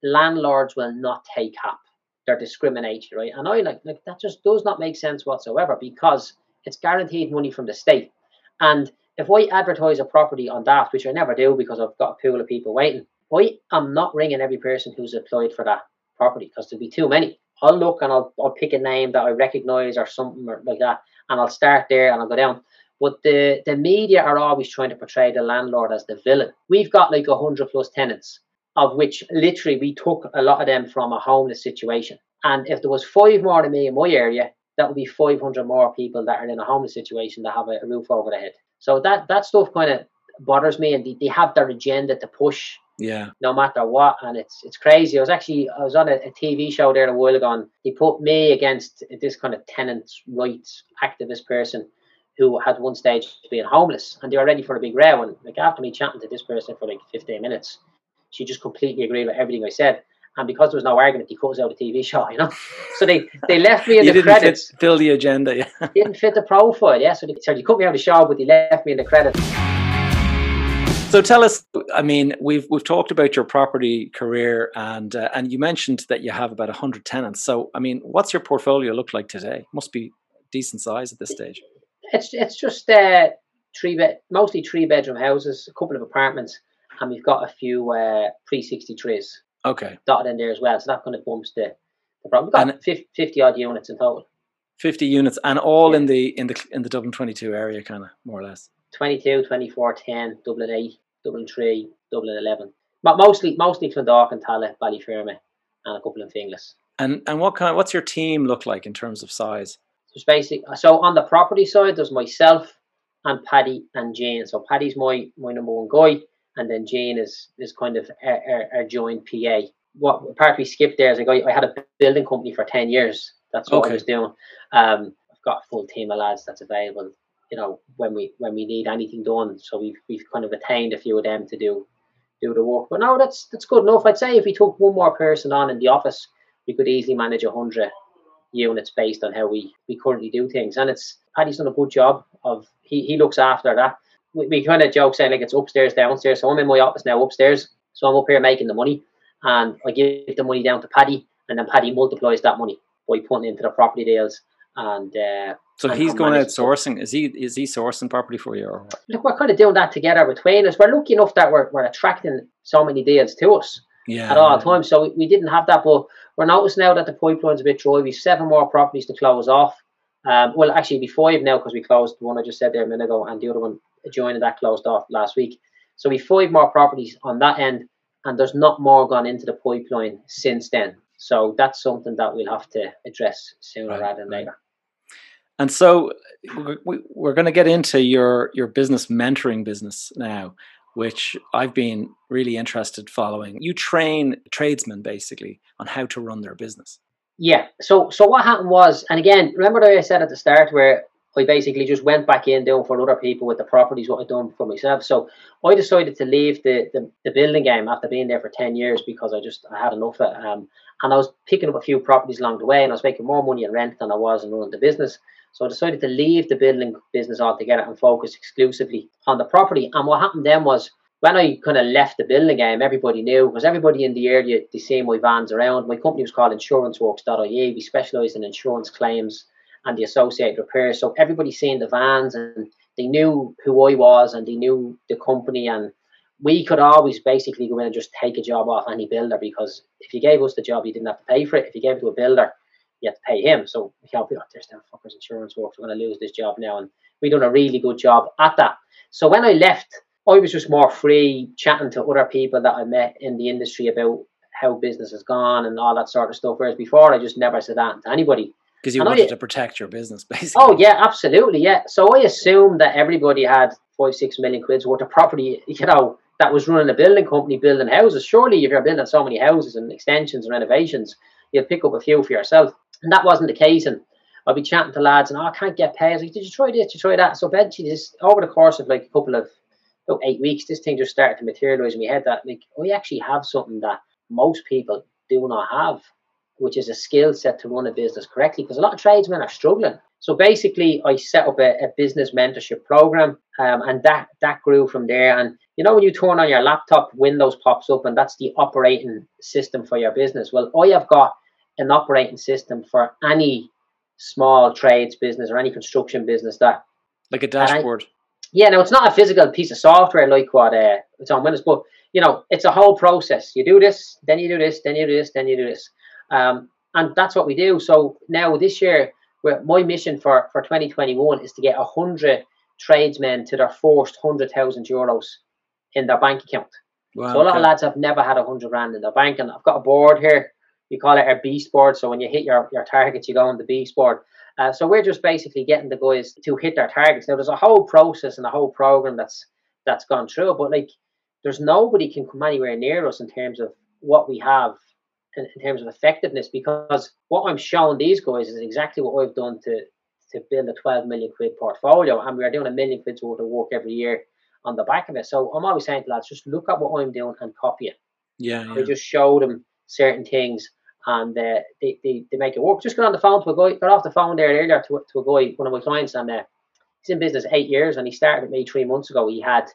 landlords will not take up. They're discriminatory, right? And I like like that just does not make sense whatsoever because it's guaranteed money from the state. And if I advertise a property on Daft, which I never do because I've got a pool of people waiting, I am not ringing every person who's applied for that property because there'll be too many. I'll look and I'll, I'll pick a name that I recognize or something or like that, and I'll start there and I'll go down. But the, the media are always trying to portray the landlord as the villain. We've got like a hundred plus tenants, of which literally we took a lot of them from a homeless situation. And if there was five more than me in my area, that would be 500 more people that are in a homeless situation that have a, a roof over their head. So that that stuff kind of bothers me, and they, they have their agenda to push Yeah. no matter what, and it's it's crazy. I was actually I was on a, a TV show there a while ago, and they put me against this kind of tenants' rights activist person who had one stage being homeless, and they were ready for a big row. And like after me chatting to this person for like 15 minutes, she just completely agreed with everything I said. And because there was no argument, he cut us out of the TV show, you know. So they, they left me in you the didn't credits. Fit, fill the agenda, yeah. didn't fit the profile, yeah. So they, so they cut me out of the show, but they left me in the credits. So tell us. I mean, we've we've talked about your property career, and uh, and you mentioned that you have about hundred tenants. So I mean, what's your portfolio look like today? Must be decent size at this stage. It's it's just uh, three bed, mostly three bedroom houses, a couple of apartments, and we've got a few uh, pre sixty threes. Okay. Dotted in there as well, so that kind of bumps the the problem. We've got and 50, 50 odd units in total. Fifty units, and all yeah. in the in the in the Dublin twenty two area, kind of more or less. 22, 24, 10, Dublin 8, Dublin 3, Dublin 11. But mostly mostly Clondalkin and Tallaght, Ballyfermot, and a couple in Finglas. And and what kind? What's your team look like in terms of size? So basic. So on the property side, there's myself and Paddy and Jane. So Paddy's my my number one guy, and then Jane is is kind of our, our, our joint PA. What part we skipped there is I got I had a building company for ten years. That's what okay. I was doing. Um, I've got a full team of lads that's available you know when we when we need anything done. So we've we've kind of attained a few of them to do do the work. But no, that's that's good enough. I'd say if we took one more person on in the office, we could easily manage a hundred units based on how we we currently do things. And it's Paddy's done a good job of he he looks after that. We, we kind of joke saying like it's upstairs, downstairs. So I'm in my office now upstairs. So I'm up here making the money, and I give the money down to Paddy, and then Paddy multiplies that money by putting into the property deals and. Uh, so he's going out sourcing. Is he is he sourcing property for you? Or what? Look, we're kind of doing that together between us. We're lucky enough that we're, we're attracting so many deals to us yeah, at all times. So we, we didn't have that, but we're noticing now that the pipeline's a bit dry. We've seven more properties to close off. Um, well, actually, be five now because we closed the one I just said there a minute ago, and the other one joining that closed off last week. So we five more properties on that end, and there's not more gone into the pipeline since then. So that's something that we'll have to address sooner right, rather than right. later. And so we're going to get into your your business mentoring business now, which I've been really interested following. You train tradesmen basically on how to run their business. Yeah. So so what happened was, and again, remember I said at the start where I basically just went back in doing for other people with the properties what I'd done for myself. So I decided to leave the, the, the building game after being there for 10 years because I just I had enough of it. Um, and I was picking up a few properties along the way and I was making more money in rent than I was in running the business. So I decided to leave the building business altogether and focus exclusively on the property. And what happened then was when I kind of left the building game, everybody knew because everybody in the area they see my vans around. My company was called InsuranceWorks.ie. We specialised in insurance claims and the associated repairs. So everybody seen the vans and they knew who I was and they knew the company and we could always basically go in and just take a job off any builder because if you gave us the job, you didn't have to pay for it. If you gave it to a builder, you have to pay him. So we can't be like, there's them fuckers insurance works. We're going to lose this job now. And we done a really good job at that. So when I left, I was just more free chatting to other people that I met in the industry about how business has gone and all that sort of stuff. Whereas before, I just never said that to anybody. Because you and wanted I, to protect your business, basically. Oh yeah, absolutely, yeah. So I assumed that everybody had five, six million quid's worth of property, you know, that was running a building company building houses. Surely, if you're building so many houses and extensions and renovations, you'll pick up a few for yourself. And that wasn't the case. And I'd be chatting to lads and oh, I can't get paid. I was like, did you try this? Did you try that? So eventually, just over the course of like a couple of about eight weeks, this thing just started to materialize in my head that like we actually have something that most people do not have, which is a skill set to run a business correctly. Because a lot of tradesmen are struggling. So basically, I set up a, a business mentorship program, um, and that that grew from there. And you know, when you turn on your laptop, Windows pops up, and that's the operating system for your business. Well, I have got an operating system for any small trades business or any construction business that like a dashboard. Yeah, now it's not a physical piece of software like what uh, it's on Windows, but you know it's a whole process. You do this, then you do this, then you do this, then you do this, um, and that's what we do. So now this year, my mission for for 2021 is to get a hundred tradesmen to their first hundred thousand euros in their bank account. Wow, so a lot okay. of lads have never had a hundred rand in their bank, and I've got a board here you call it our beast board. So when you hit your, your targets, you go on the beast board. Uh, so we're just basically getting the guys to hit their targets. Now there's a whole process and a whole program that's that's gone through, but like there's nobody can come anywhere near us in terms of what we have in, in terms of effectiveness because what I'm showing these guys is exactly what I've done to to build a 12 million quid portfolio and we are doing a million quid's worth of work every year on the back of it. So I'm always saying to lads, just look at what I'm doing and copy it. Yeah, yeah. I just show them certain things and uh, they, they, they make it work. Just got on the phone to a guy, got off the phone there earlier to, to a guy, one of my clients, and uh, he's in business eight years and he started with me three months ago. He had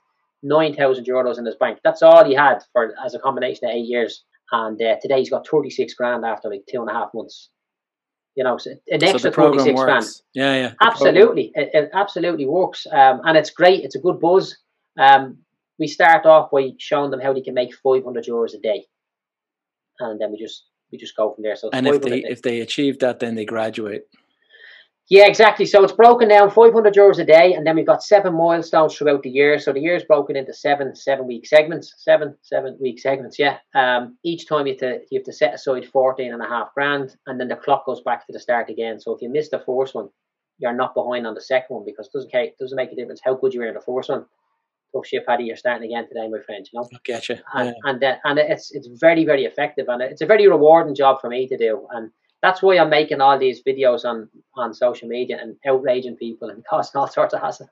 9,000 euros in his bank. That's all he had for as a combination of eight years. And uh, today he's got 36 grand after like two and a half months. You know, so an extra program 36 works. grand. Yeah, yeah. Absolutely, it, it absolutely works, um, and it's great. It's a good buzz. Um, we start off by showing them how they can make 500 euros a day, and then we just we just go from there. So And if they if they achieve that, then they graduate. yeah, exactly. So it's broken down 500 euros a day, and then we've got seven milestones throughout the year. So the year is broken into seven seven week segments, seven seven week segments. Yeah. Um, each time you have to you have to set aside 14 and a half grand, and then the clock goes back to the start again. So if you miss the first one, you're not behind on the second one because it doesn't ca- doesn't make a difference how good you were in the first one. Tough shit, Paddy. You're starting again today, my friend. You know I get you. and and, uh, and it's it's very very effective and it's a very rewarding job for me to do and that's why I'm making all these videos on on social media and outraging people and causing all sorts of hassle.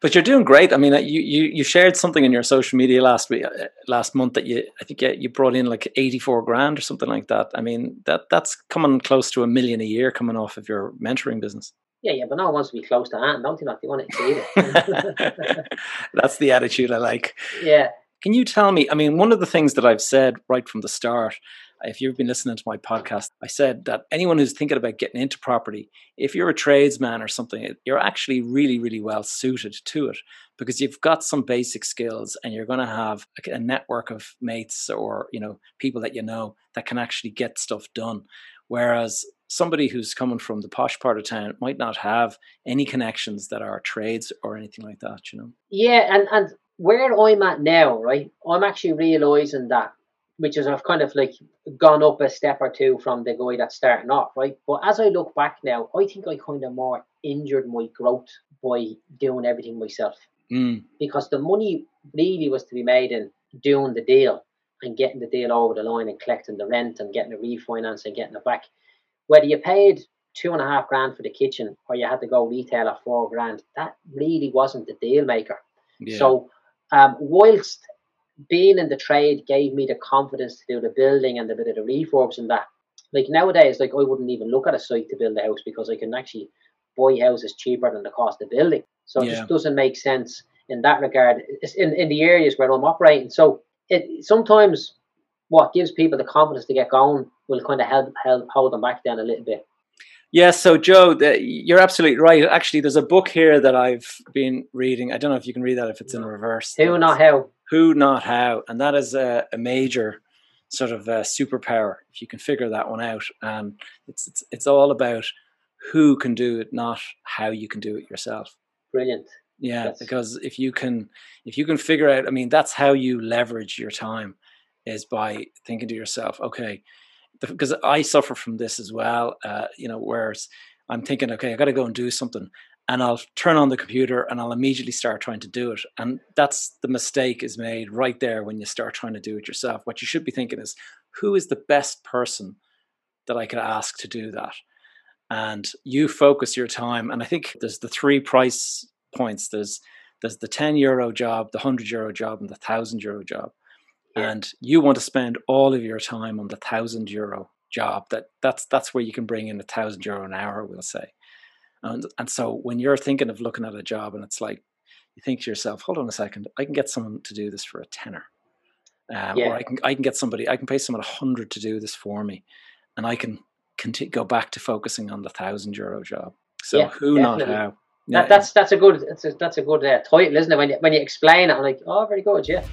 But you're doing great. I mean, uh, you you you shared something in your social media last week, uh, last month that you I think you, you brought in like 84 grand or something like that. I mean, that that's coming close to a million a year coming off of your mentoring business. Yeah, yeah, but no one wants to be close to Ant, don't you? Not they want it. that's the attitude I like. yeah, Can you tell me? I mean, one of the things that I've said right from the start, if you've been listening to my podcast, I said that anyone who's thinking about getting into property, if you're a tradesman or something, you're actually really, really well suited to it because you've got some basic skills and you're going to have a network of mates or you know people that you know that can actually get stuff done. Whereas somebody who's coming from the posh part of town might not have any connections that are trades or anything like that. You know. yeah, and and where I'm at now, right? I'm actually realizing that, which is I've kind of like gone up a step or two from the guy that's starting off, right? But as I look back now, I think I kind of more injured my growth by doing everything myself. Mm, because the money really was to be made in doing the deal and getting the deal over the line and collecting the rent and getting the refinance and getting it back. Whether you paid two and a half grand for the kitchen or you had to go retail at four grand, that really wasn't the deal maker. yeah. So, um, whilst being in the trade gave me the confidence to do the building and a bit of the refurbs and that, like nowadays, like I wouldn't even look at a site to build a house because I can actually buy houses cheaper than the cost of building. So it Yeah. just doesn't make sense in that regard. It's in, in the areas where I'm operating. So it sometimes what gives people the confidence to get going will kind of help, help hold them back down a little bit. Yeah, so Joe, the, you're absolutely right. Actually, there's a book here that I've been reading. I don't know if you can read that if it's in reverse. Who not how? Who, not how. And that is a, a major sort of uh, superpower if you can figure that one out. And it's, it's it's all about who can do it, not how you can do it yourself. Brilliant. Yeah, because if you can if you can figure out, I mean, that's how you leverage your time is by thinking to yourself, okay, because I suffer from this as well. Uh, you know, whereas I'm thinking, okay, I got to go and do something, and I'll turn on the computer and I'll immediately start trying to do it, and that's the mistake is made right there when you start trying to do it yourself. What you should be thinking is, who is the best person that I could ask to do that? And you focus your time, and I think there's the three price points. There's there's the 10 euro job, the 100 euro job, and the 1000 euro job. Yeah. And you want to spend all of your time on the 1000 euro job. That that's that's where you can bring in a 1000 euro an hour, we'll say. And and so when you're thinking of looking at a job and it's like you think to yourself, hold on a second, I can get someone to do this for a tenner. Um, Yeah. or I can I can get somebody I can pay someone a hundred to do this for me, and I can go back to focusing on the thousand euro job. So Yeah, who not definitely. how? That, that's that's a good that's a, that's a good uh, title, isn't it? When you, when you explain it, I'm like, oh, very good, yeah.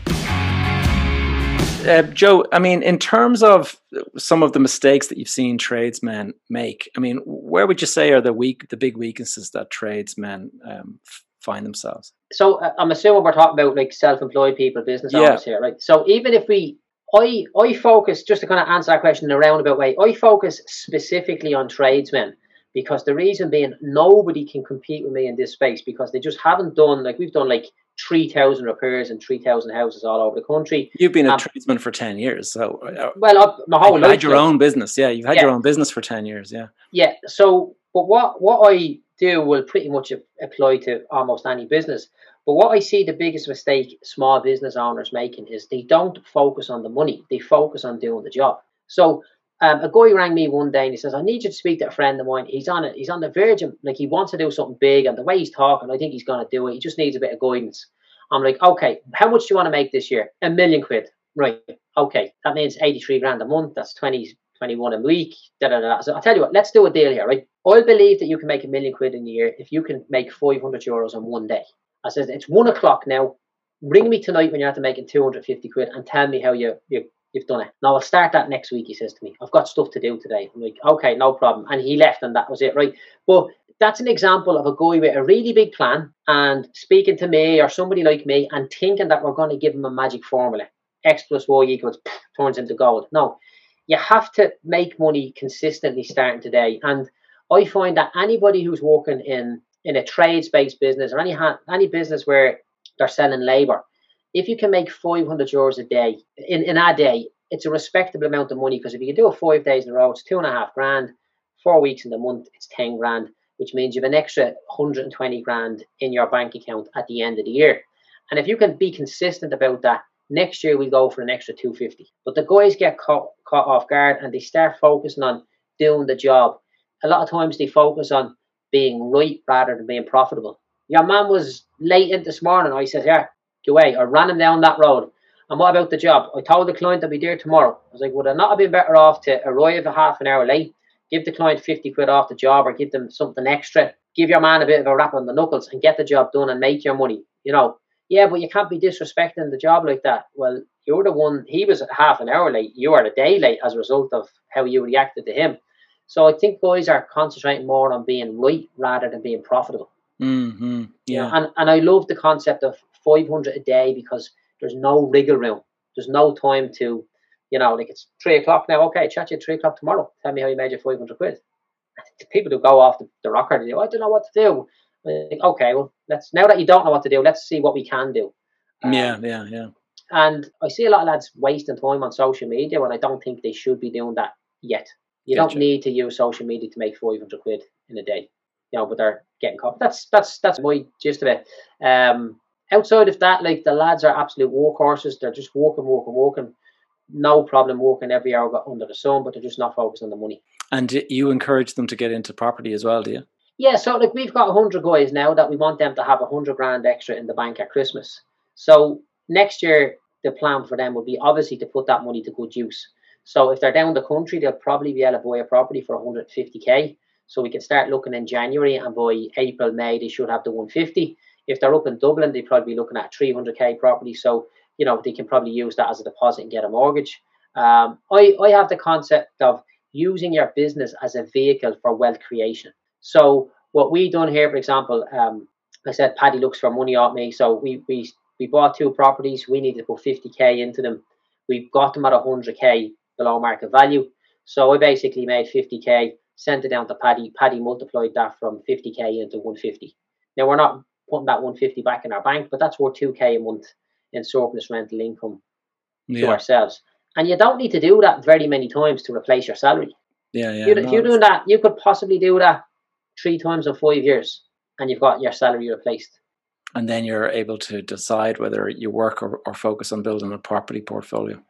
Uh, Joe, I mean, in terms of some of the mistakes that you've seen tradesmen make, I mean, where would you say are the weak, the big weaknesses that tradesmen um, find themselves? So uh, I'm assuming we're talking about like self-employed people, business Yeah. owners here, right? So even if we, I I focus just to kind of answer that question in a roundabout way. I focus specifically on tradesmen because the reason being nobody can compete with me in this space because they just haven't done like we've done like three thousand repairs and three thousand houses all over the country. You've been a Um, tradesman for ten years, so uh, Well, up my whole you've life. had your own business. Yeah, you've had Yeah. your own business for ten years. Yeah, Yeah. So, but what what I do will pretty much apply to almost any business. But what I see the biggest mistake small business owners making is they don't focus on the money; they focus on doing the job. So um, a guy rang me one day and he says, "I need you to speak to a friend of mine. He's on it. He's on the verge of like he wants to do something big, and the way he's talking, I think he's going to do it. He just needs a bit of guidance." I'm like, "Okay, how much do you want to make this year? A million quid, right? Okay, that means 83 grand a month. That's 20, 21 a week. Da, da, da. So I'll tell you what, let's do a deal here, right? I believe that you can make a million quid in a year if you can make 500 euros in one day. I says it's one o'clock now. Ring me tonight when you're after making 250 quid and tell me how you, you you've done it. Now I'll start that next week, he says to me. I've got stuff to do today. I'm like, okay, no problem. And he left and that was it, right? But that's an example of a guy with a really big plan and speaking to me or somebody like me and thinking that we're going to give him a magic formula. X plus Y equals turns into gold. No, you have to make money consistently starting today. And I find that anybody who's working in in a trades-based business or any any business where they're selling labor, if you can make 500 euros a day in, in a day, it's a respectable amount of money because if you can do it five days in a row, it's two and a half grand. Four weeks in the month, it's 10 grand, which means you have an extra 120 grand in your bank account at the end of the year. And if you can be consistent about that, next year we'll go for an extra 250. But the guys get caught, caught off guard and they start focusing on doing the job. A lot of times they focus on being right rather than being profitable. Your man was late in this morning. I said, Yeah, away. I ran him down that road. And what about the job? I told the client I'd be there tomorrow. I was like, Would I not have been better off to arrive a half an hour late, give the client 50 quid off the job or give them something extra, give your man a bit of a rap on the knuckles and get the job done and make your money? You know, yeah, but you can't be disrespecting the job like that. Well, you're the one, he was half an hour late. You are a day late as a result of how you reacted to him. So I think boys are concentrating more on being right rather than being profitable. Mm-hmm. Yeah. And, and I love the concept of 500 a day because there's no wriggle room. There's no time to, you know, like it's three o'clock now. Okay, chat you at three o'clock tomorrow. Tell me how you made your 500 quid. The people who go off the, the rocker, they go, I don't know what to do. Like, okay, well, let's now that you don't know what to do, let's see what we can do. Um, yeah, yeah, yeah. And I see a lot of lads wasting time on social media when I don't think they should be doing that yet. You gotcha. don't need to use social media to make 500 quid in a day, you know, but they're getting caught. That's that's that's my gist of it. Um, outside of that, like the lads are absolute workhorses. They're just walking, walking, walking. No problem walking every hour under the sun, but they're just not focused on the money. And you encourage them to get into property as well, do you? Yeah, so like we've got hundred guys now that we want them to have a hundred grand extra in the bank at Christmas. So next year the plan for them would be obviously to put that money to good use. So if they're down the country, they'll probably be able to buy a property for 150k. So we can start looking in January, and by April, May, they should have the 150. If they're up in Dublin, they'd probably be looking at 300k property. So you know they can probably use that as a deposit and get a mortgage. Um, I I have the concept of using your business as a vehicle for wealth creation. So what we done here, for example, um, I said Paddy looks for money off me. So we we we bought two properties. We needed to put 50k into them. We got them at 100k below market value. So I basically made 50k, sent it down to Paddy. Paddy multiplied that from 50k into 150. Now we're not putting that 150 back in our bank, but that's worth 2k a month in surplus rental income yeah. to ourselves. And you don't need to do that very many times to replace your salary. Yeah, yeah. You, no, if you're doing that, you could possibly do that three times in five years, and you've got your salary replaced. And then you're able to decide whether you work or, or focus on building a property portfolio.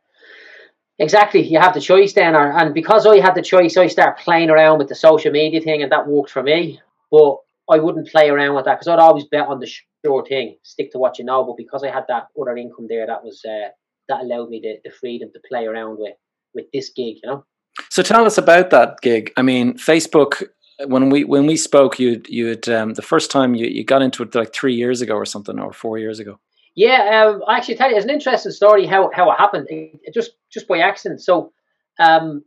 Exactly, you have the choice then, or, and because I had the choice, I started playing around with the social media thing, and that worked for me. But I wouldn't play around with that because I'd always bet on the sure thing, stick to what you know. But because I had that other income there, that was uh, that allowed me the, the freedom to play around with with this gig, you know. So tell us about that gig. I mean, Facebook. When we when we spoke, you you had um, the first time you, you got into it like three years ago or something, or four years ago. Yeah, um, I actually tell you, it's an interesting story how, how it happened. It, it just just by accident. So, um,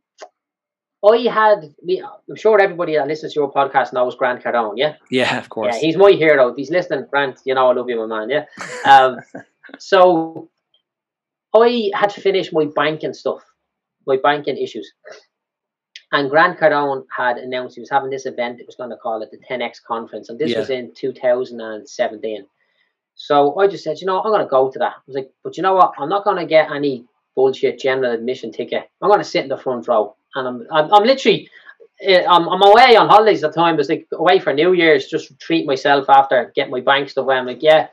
I had me. I'm sure everybody that listens to your podcast knows Grant Cardone. Yeah. Yeah, of course. Yeah, he's my hero. If he's listening, Grant, you know I love you, my man. Yeah. Um, so, I had finished my banking stuff, my banking issues, and Grant Cardone had announced he was having this event. It was going to call it the 10x conference, and this yeah. was in 2017. So I just said, you know, I'm going to go to that. I was like, but you know what? I'm not going to get any bullshit general admission ticket. I'm going to sit in the front row, and I'm I'm, I'm literally. Eh, I'm, I'm away on holidays at the time. I was like away for New Year's, just treat myself after get my bank stuff. Away. I'm like, yeah,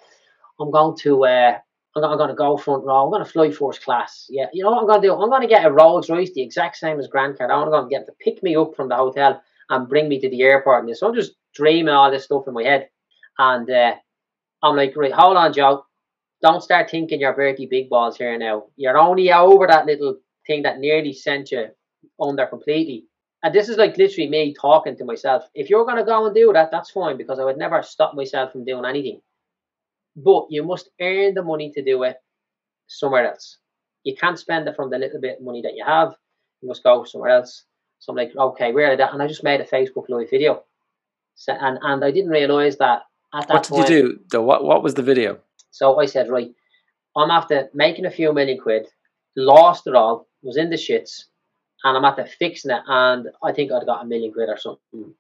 I'm going to uh, I'm going to go front row. I'm going to fly first class. Yeah, you know what I'm going to do? I'm going to get a Rolls Royce, the exact same as Grant Cardone. I'm going to get to pick me up from the hotel and bring me to the airport. And so I'm just dreaming all this stuff in my head. And uh, I'm like, right, hold on, Joe. Don't start thinking you're Bertie Big Balls here now. You're only over that little thing that nearly sent you under completely. And this is like literally me talking to myself. If you're going to go and do that, that's fine because I would never stop myself from doing anything. But you must earn the money to do it somewhere else. You can't spend it from the little bit of money that you have. You must go somewhere else. So I'm like, okay, where are that? And I just made a Facebook live video. So, and and I didn't realize that at that What did point. you do? though? What What was the video? So I said, right, I'm after making a few million quid, lost it all, was in the shits, and I'm at the fixing it, and I think I'd got a million quid or something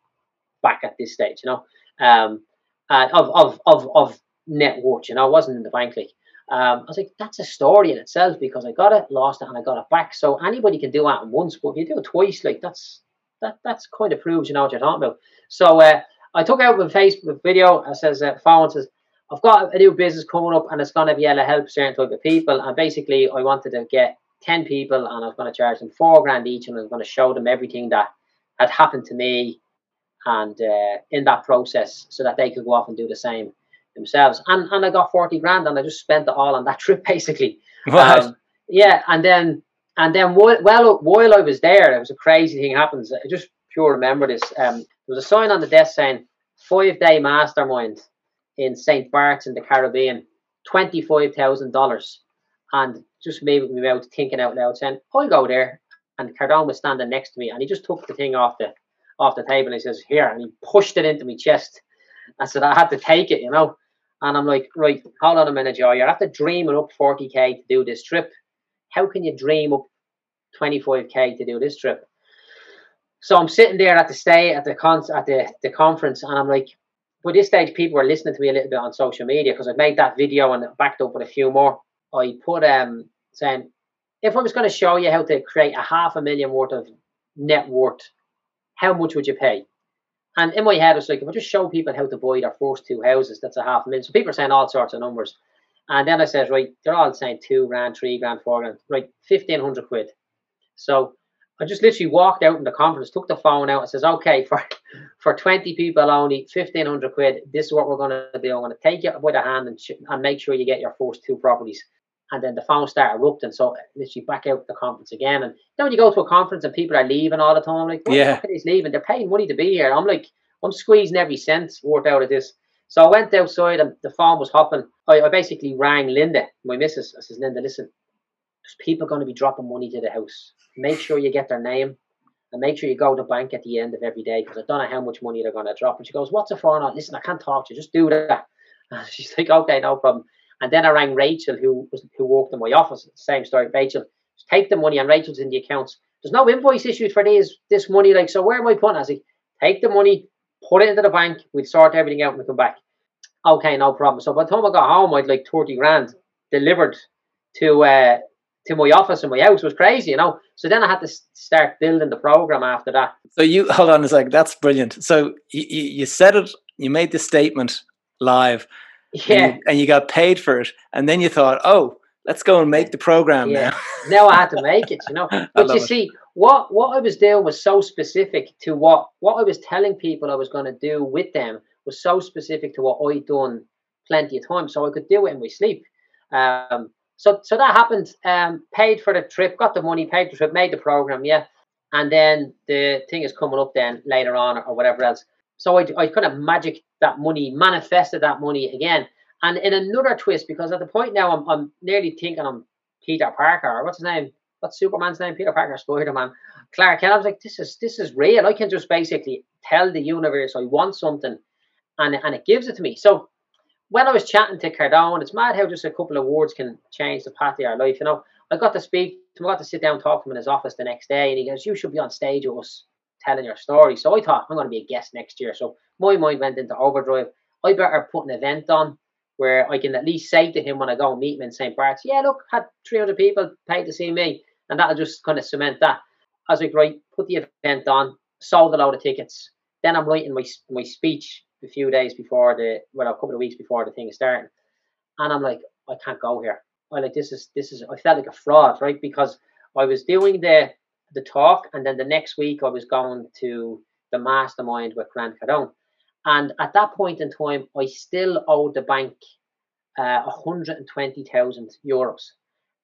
back at this stage, you know, um, of of of of net worth, you know, I wasn't in the bank like. Um, I was like, that's a story in itself because I got it, lost it, and I got it back. So anybody can do that once, but if you do it twice, like that's that that's kind of proves you know what you're talking about. So uh, I took out my Facebook video. I says, uh, phone says, I've got a new business coming up and it's going to be able to help certain type of people. And basically, I wanted to get 10 people and I was going to charge them four grand each and I was going to show them everything that had happened to me and uh, in that process so that they could go off and do the same themselves. And, and I got 40 grand and I just spent it all on that trip basically. What? Um, yeah, and then and then while, well while I was there, it was a crazy thing happens. I just pure remember this. Um, there was a sign on the desk saying five day mastermind in St. Bart's in the Caribbean, twenty five thousand dollars, and just made me mouth thinking out loud, saying oh, I'll go there. And Cardone was standing next to me, and he just took the thing off the off the table and he says, "Here," and he pushed it into my chest. I said I had to take it, you know. And I'm like, right, hold on a minute, Joe. You're after dreaming up 40k to do this trip. How can you dream up 25k to do this trip? So I'm sitting there at the stay at the con at the, the conference, and I'm like, by this stage, people were listening to me a little bit on social media because I made that video and backed up with a few more. I put um saying if I was going to show you how to create a half a million worth of net worth, how much would you pay? And in my head, it's like if I just show people how to buy their first two houses, that's a half a million. So people are saying all sorts of numbers. And then I said, right, they're all saying two grand, three grand, four grand, right, fifteen hundred quid. So I just literally walked out in the conference, took the phone out, and says, okay, for for twenty people only, fifteen hundred quid. This is what we're going to do. I'm going to take you by the hand and sh- and make sure you get your first two properties. And then the phone started erupting. So literally back out the conference again. And then when you go to a conference and people are leaving all the time, I'm like, what Yeah. the fuck are these leaving? They're paying money to be here. I'm like, I'm squeezing every cent worth out of this. So I went outside and the phone was hopping. I, I basically rang Linda, my missus. I says, Linda, listen, there's people going to be dropping money to the house. Make sure you get their name and make sure you go to the bank at the end of every day because I don't know how much money they're going to drop. And she goes, What's it for? And I, Listen, I can't talk to you. Just do that. And she's like, Okay, no problem. And then I rang Rachel, who was who worked in my office. Same story. Rachel, take the money, and Rachel's in the accounts. There's no invoice issued for these this money. Like, so where am I putting? I like, take the money, put it into the bank. We'll sort everything out when we come back. Okay, no problem. So by the time I got home, I'd like thirty grand delivered to uh, to my office and my house. Was crazy, you know. So then I had to start building the program after that. So you hold on a second. That's brilliant. So you, you, you said it. You made the statement live, and Yeah, you, and you got paid for it, and then you thought, "Oh, let's go and make the program Yeah. now." now I had to make it, you know. But you it. see, what what I was doing was so specific to what what I was telling people I was going to do with them was so specific to what I'd done plenty of times, so I could do it in my sleep. Um, so so that happened. Um, paid for the trip, got the money, paid the trip, made the program, yeah. And then the thing is coming up then later on or whatever else. So I, I kind of magic that money, manifested that money again. And in another twist, because at the point now I'm, I'm nearly thinking I'm Peter Parker, what's his name? What's Superman's name? Peter Parker, Spider Man, Clark Kent. I was like, this is this is real. I can just basically tell the universe I want something, and and it gives it to me. So when I was chatting to Cardone, it's mad how just a couple of words can change the path of your life. You know, I got to speak, I got to sit down and talk to him in his office the next day, and he goes, "You should be on stage with us telling your story." So I thought I'm going to be a guest next year. So my mind went into overdrive. I better put an event on where I can at least say to him when I go and meet him in St. Bart's, "Yeah, look, had 300 people paid to see me," and that'll just kind of cement that. I was like, right, put the event on, sold a load of tickets. Then I'm writing my my speech a few days before the well, a couple of weeks before the thing is starting, and I'm like, I can't go here. I like this is this is I felt like a fraud, right? Because I was doing the the talk, and then the next week I was going to the mastermind with Grant Cardone. And at that point in time, I still owed the bank uh, 120,000 euros.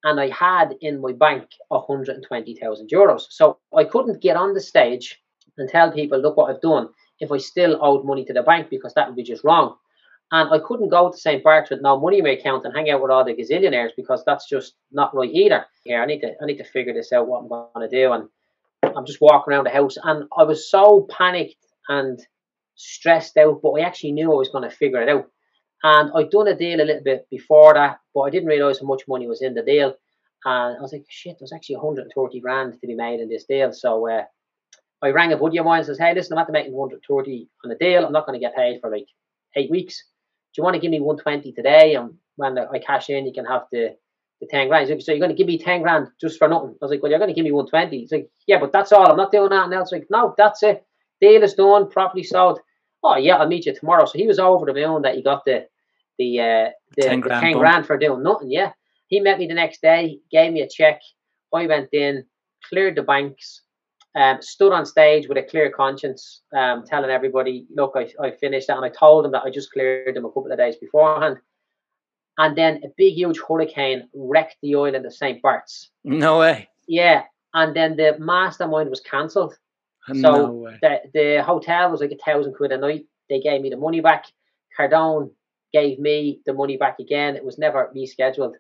And I had in my bank 120,000 euros. So I couldn't get on the stage and tell people, look what I've done, if I still owed money to the bank because that would be just wrong. And I couldn't go to St. Bart's with no money in my account and hang out with all the gazillionaires because that's just not right either. Here, I need to I need to figure this out what I'm going to do. And I'm just walking around the house and I was so panicked and stressed out, but I actually knew I was going to figure it out. And I'd done a deal a little bit before that, but I didn't realize how much money was in the deal. And I was like, shit, there's actually 130 grand to be made in this deal. So uh, I rang a buddy of mine and says, hey, listen, I'm after making 130 on the deal. I'm not going to get paid for like eight weeks. Do you want to give me 120 today? And when I cash in, you can have the, the 10 grand. Like, so you're going to give me 10 grand just for nothing. I was like, well, you're going to give me 120. He's like, yeah, but that's all. I'm not doing that. And else. Like, no, that's it. Deal is done, properly sold. Oh, yeah, I'll meet you tomorrow. So he was over the moon that he got the the uh, the 10 grand, 10 grand for doing nothing. Yeah. He met me the next day, gave me a check. I went in, cleared the banks, um, stood on stage with a clear conscience, um, telling everybody, look, I, I finished that. And I told them that I just cleared them a couple of days beforehand. And then a big, huge hurricane wrecked the island of St. Bart's. No way. Yeah. And then the mastermind was cancelled. So no the, the hotel was like a thousand quid a night. They gave me the money back. Cardone gave me the money back again. It was never rescheduled.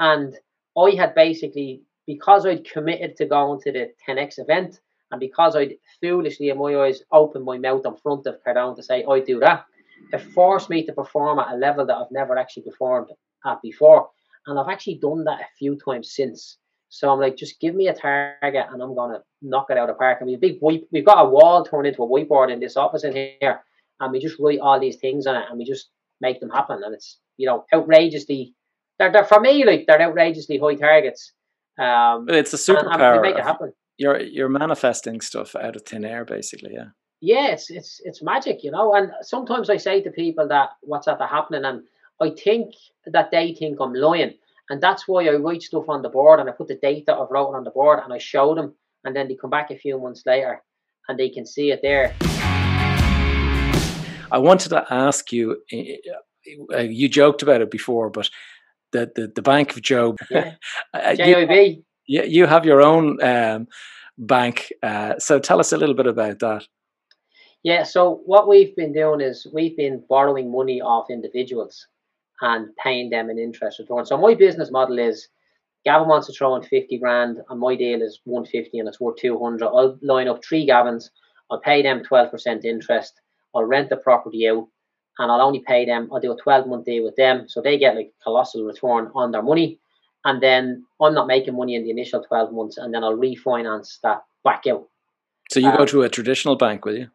And I had basically, because I'd committed to going to the 10x event, and because I'd foolishly, in my eyes, opened my mouth in front of Cardone to say, I do that, it forced me to perform at a level that I've never actually performed at before. And I've actually done that a few times since. So I'm like, just give me a target and I'm gonna knock it out of the park. I mean, big we've got a wall turned into a whiteboard in this office in here, and we just write all these things on it, and we just make them happen. And it's you know outrageously, they're, they're for me like they're outrageously high targets. Um, it's a superpower. And, and make it happen. You're you're manifesting stuff out of thin air, basically. Yeah. Yeah, it's it's it's magic, you know. And sometimes I say to people that what's after happening, and I think that they think I'm lying. And that's why I write stuff on the board and I put the date that I've wrote on the board and I show them and then they come back a few months later and they can see it there. I wanted to ask you, eh, you joked about it before, but the, the, the Bank of Joe. Yeah. Uh, JIB. You, you have your own um, bank. Uh, so tell us a little bit about that. Yeah, so what we've been doing is we've been borrowing money off individuals and paying them an interest return. So my business model is Gavin wants to throw in 50 grand and my deal is 150 and it's worth 200. I'll line up three Gavins, I'll pay them 12% interest, I'll rent the property out and I'll only pay them, I'll do a 12 month deal with them. So they get like colossal return on their money. And then I'm not making money in the initial 12 months and then I'll refinance that back out. So you um, go to a traditional bank, will you?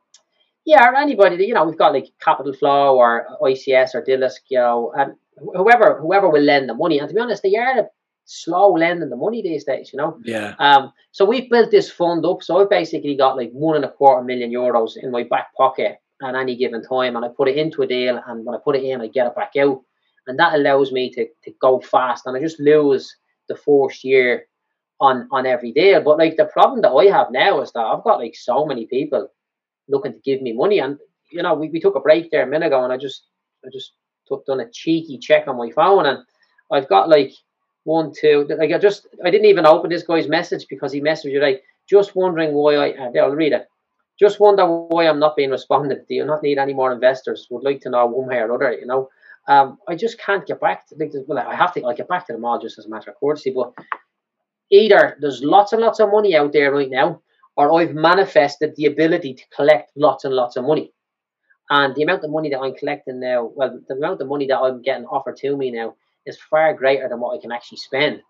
Yeah, or anybody, you know, we've got like Capital Flow or ICS or Dilosk, you know, and whoever whoever will lend the money. And to be honest, they are slow lending the money these days, you know. Yeah. Um. So we've built this fund up. So I've basically got like one and a quarter million euros in my back pocket at any given time, and I put it into a deal. And when I put it in, I get it back out, and that allows me to to go fast. And I just lose the first year on on every deal. But like the problem that I have now is that I've got like so many people looking to give me money. And you know, we, we took a break there a minute ago, and I just I just took done a cheeky check on my phone, and I've got like one, two. Like I just I didn't even open this guy's message because he messaged you like just wondering why I. Uh, I'll read it. Just wonder why I'm not being responded. Do you not need any more investors? Would like to know one way or other. You know, um, I just can't get back to. Like, well, I have to. I get back to them all just as a matter of courtesy. But either there's lots and lots of money out there right now, or I've manifested the ability to collect lots and lots of money. And the amount of money that I'm collecting now, well, the amount of money that I'm getting offered to me now is far greater than what I can actually spend.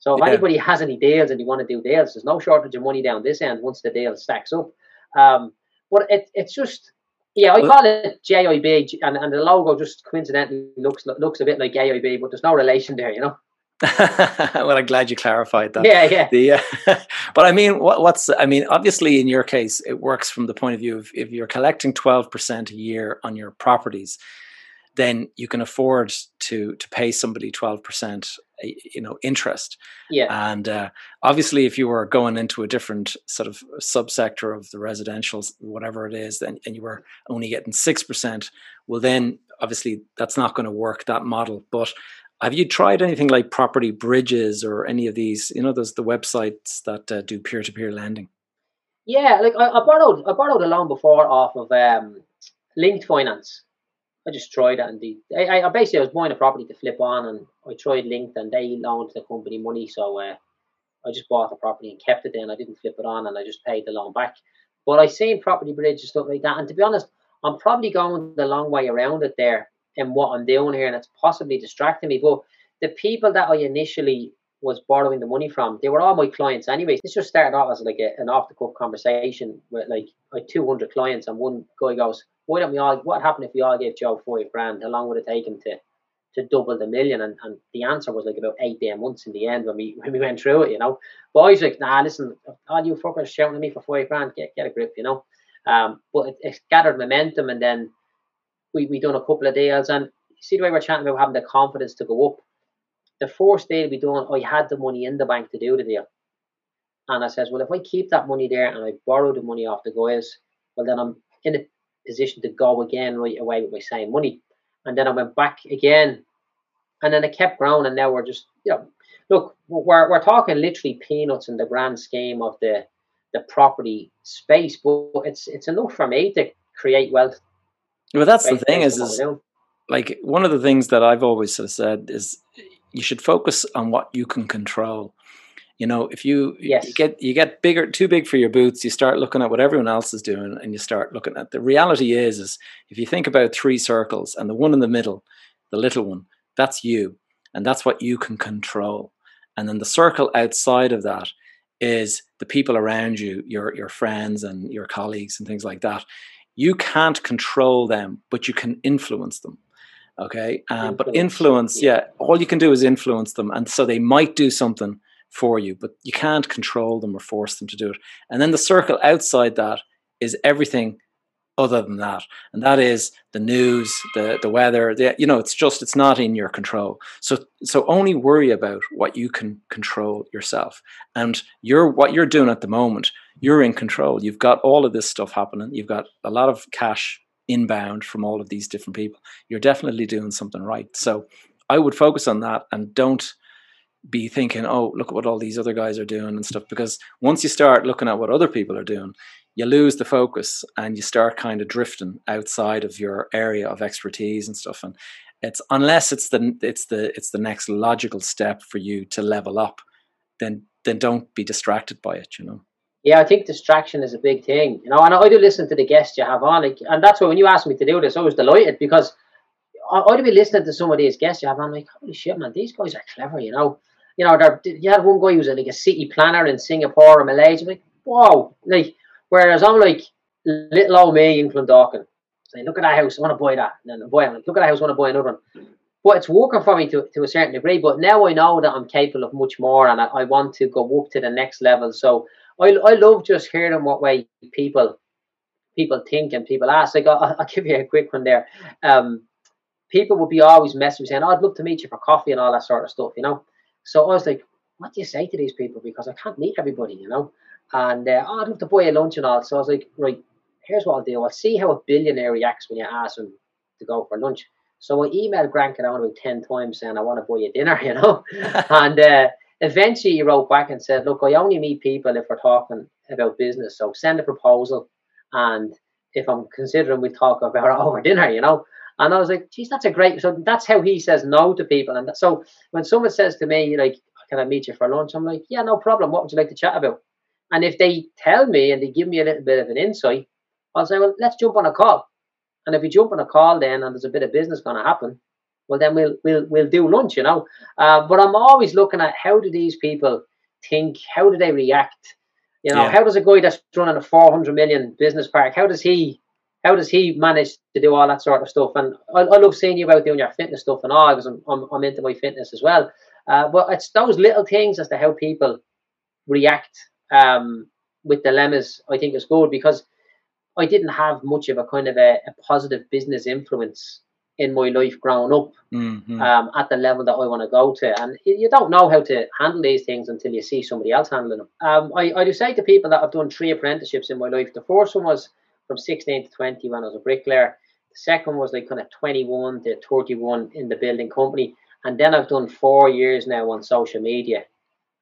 So if yeah. anybody has any deals and you want to do deals, there's no shortage of money down this end once the deal stacks up. Um, but it, it's just, yeah, I call it JIB, and, and the logo just coincidentally looks looks a bit like JIB, but there's no relation there, you know. well, I'm glad you clarified that. Yeah, yeah. The, uh, but I mean, what, what's I mean? Obviously, in your case, it works from the point of view of if you're collecting 12% a year on your properties, then you can afford to to pay somebody 12% you know interest. Yeah. And uh, obviously if you were going into a different sort of subsector of the residentials whatever it is and, and you were only getting 6% well then obviously that's not going to work that model. But have you tried anything like property bridges or any of these? You know those the websites that uh, do peer-to-peer lending. Yeah like I, I borrowed i borrowed a loan before off of um linked finance I just tried it and the I, I basically I was buying a property to flip on and I tried linked and they loaned the company money. So uh, I just bought the property and kept it then. I didn't flip it on and I just paid the loan back. But I seen property bridge and stuff like that. And to be honest I'm probably going the long way around it there in what I'm doing here and it's possibly distracting me. But the people that I initially was borrowing the money from they were all my clients anyways this just started off as like a, an off the cuff conversation with like like 200 clients and one guy goes why don't we all? What happened if we all gave Joe five grand? How long would it take him to to double the million? And, and the answer was like about eight damn months in the end when we when we went through it, you know. Was like, nah, listen, all you fuckers shouting at me for five grand, get get a grip, you know. Um, but it, it gathered momentum, and then we we done a couple of deals, and see the way we're chatting about having the confidence to go up. The first deal we done, I had the money in the bank to do the deal. And I says, well, if I keep that money there and I borrow the money off the guys, well, then I'm in a position to go again right away with my same money. And then I went back again, and then it kept growing. And now we're just, you know, look, we're we're talking literally peanuts in the grand scheme of the the property space, but it's it's enough for me to create wealth. Well, that's the thing is, is like one of the things that I've always sort of said is you should focus on what you can control. You know, if you, yes. you get you get bigger, too big for your boots, you start looking at what everyone else is doing, and you start looking at the reality is is if you think about three circles and the one in the middle, the little one, that's you, and that's what you can control. And then the circle outside of that is the people around you, your your friends and your colleagues and things like that. You can't control them, but you can influence them okay uh, but influence yeah all you can do is influence them and so they might do something for you, but you can't control them or force them to do it. And then the circle outside that is everything other than that, and that is the news, the the weather. The, you know, it's just it's not in your control. So so only worry about what you can control yourself, and you're what you're doing at the moment. You're in control. You've got all of this stuff happening. You've got a lot of cash inbound from all of these different people. You're definitely doing something right. So I would focus on that and don't be thinking, oh, look at what all these other guys are doing and stuff. Because once you start looking at what other people are doing, you lose the focus and you start kind of drifting outside of your area of expertise and stuff. And it's unless it's the it's the it's the next logical step for you to level up, then then don't be distracted by it. You know. Yeah, I think distraction is a big thing. You know, and I do listen to the guests you have on, like, and that's why when you asked me to do this, I was delighted because I, I'd be listening to some of these guests you have on, like, holy shit, man, these guys are clever. You know, you know, you had one guy who was like a city planner in Singapore or Malaysia. Like, wow. Like, whereas I'm like, little old me in Clondalkin. Saying, look at that house, I want to buy that. And then boy, I'm like, look at that house, I want to buy another one. But it's working for me to, to a certain degree. But now I know that I'm capable of much more and I, I want to go up to the next level. So I, I love just hearing what way people people think and people ask. Like, I'll, I'll give you a quick one there. Um, people would be always messaging saying, oh, I'd love to meet you for coffee and all that sort of stuff, you know. So I was like, what do you say to these people? Because I can't meet everybody, you know. And uh, oh, I'd love to buy a lunch and all. So I was like, right, here's what I'll do. I'll see how a billionaire reacts when you ask him to go for lunch. So I emailed Grant Cardone about 10 times saying, I want to buy you dinner, you know. and uh, eventually he wrote back and said, look, I only meet people if we're talking about business. So send a proposal. And if I'm considering we talk about it over dinner, you know. And I was like, geez, that's a great. So that's how he says no to people. And so when someone says to me, like, can I meet you for lunch? I'm like, yeah, no problem. What would you like to chat about? And if they tell me and they give me a little bit of an insight, I'll say, well, let's jump on a call. And if we jump on a call, then and there's a bit of business going to happen, well, then we'll we'll we'll do lunch, you know. Uh, but I'm always looking at how do these people think? How do they react? You know, yeah. how does a guy that's running a 400 million business park? How does he how does he manage to do all that sort of stuff? And I, I love seeing you about doing your fitness stuff and all because I'm, I'm, I'm, into my fitness as well. Uh, but it's those little things as to how people react um, with dilemmas. I think is good because I didn't have much of a kind of a, a positive business influence in my life growing up Mm-hmm. um, at the level that I want to go to. And you don't know how to handle these things until you see somebody else handling them. Um, I, I do say to people that I've done three apprenticeships in my life. The first one was from 16 to 20 when I was a bricklayer. The second was like kind of 21 to 31 in the building company. And then I've done four years now on social media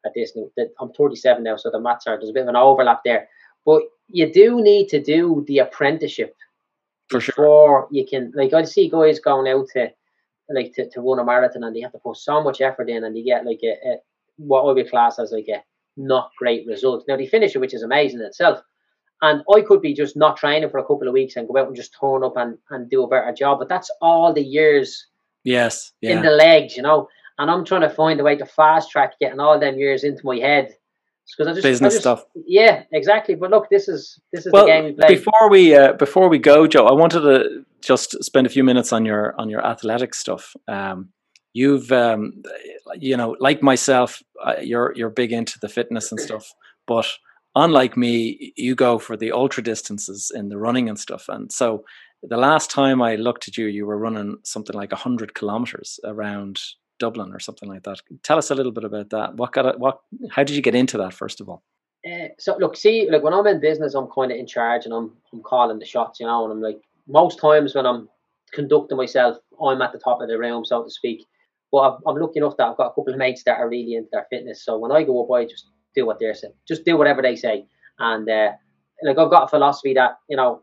at this. I'm 37 now, so the maths are, there's a bit of an overlap there. But you do need to do the apprenticeship For sure. before you can like I see guys going out to like to, to run a marathon and they have to put so much effort in and they get like a, a what would class as like a not great result. Now they finish it, which is amazing in itself. And I could be just not training for a couple of weeks and go out and just turn up and, and do a better job. But that's all the years Yes. yeah. in the legs, you know. And I'm trying to find a way to fast track getting all them years into my head. Because I just I Business just- stuff. Yeah, exactly. But look, this is this is Well, the game we play. before we uh, before we go, Joe, I wanted to just spend a few minutes on your on your athletic stuff. Um, you've um, you know, like myself, uh, you're you're big into the fitness and stuff, but unlike me, you go for the ultra distances in the running and stuff. And so, the last time I looked at you, you were running something like hundred kilometers around Dublin or something like that. Tell us a little bit about that. What got? What? How did you get into that? First of all. Uh, so look, see, like when I'm in business, I'm kind of in charge and I'm I'm calling the shots, you know. And I'm like most times when I'm conducting myself, I'm at the top of the room, so to speak. But I'm lucky enough that I've got a couple of mates that are really into their fitness. So when I go up, I just do what they're saying, just do whatever they say. And uh, like I've got a philosophy that you know,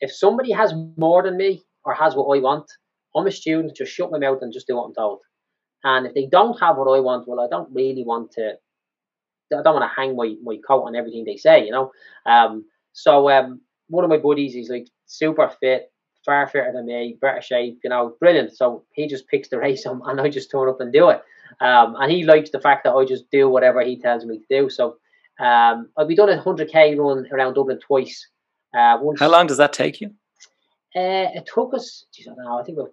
if somebody has more than me or has what I want, I'm a student. Just shut my mouth and just do what I'm told. And if they don't have what I want, well, I don't really want to I don't want to hang my, my coat on everything they say, you know. Um, so um, one of my buddies, he's like super fit, far fitter than me, better shape, you know, brilliant. So he just picks the race and I just turn up and do it. Um, and he likes the fact that I just do whatever he tells me to do. So um, I've been done a hundred k run around Dublin twice. Uh, once, How long does that take you? Uh, it took us, geez, I don't know, I think about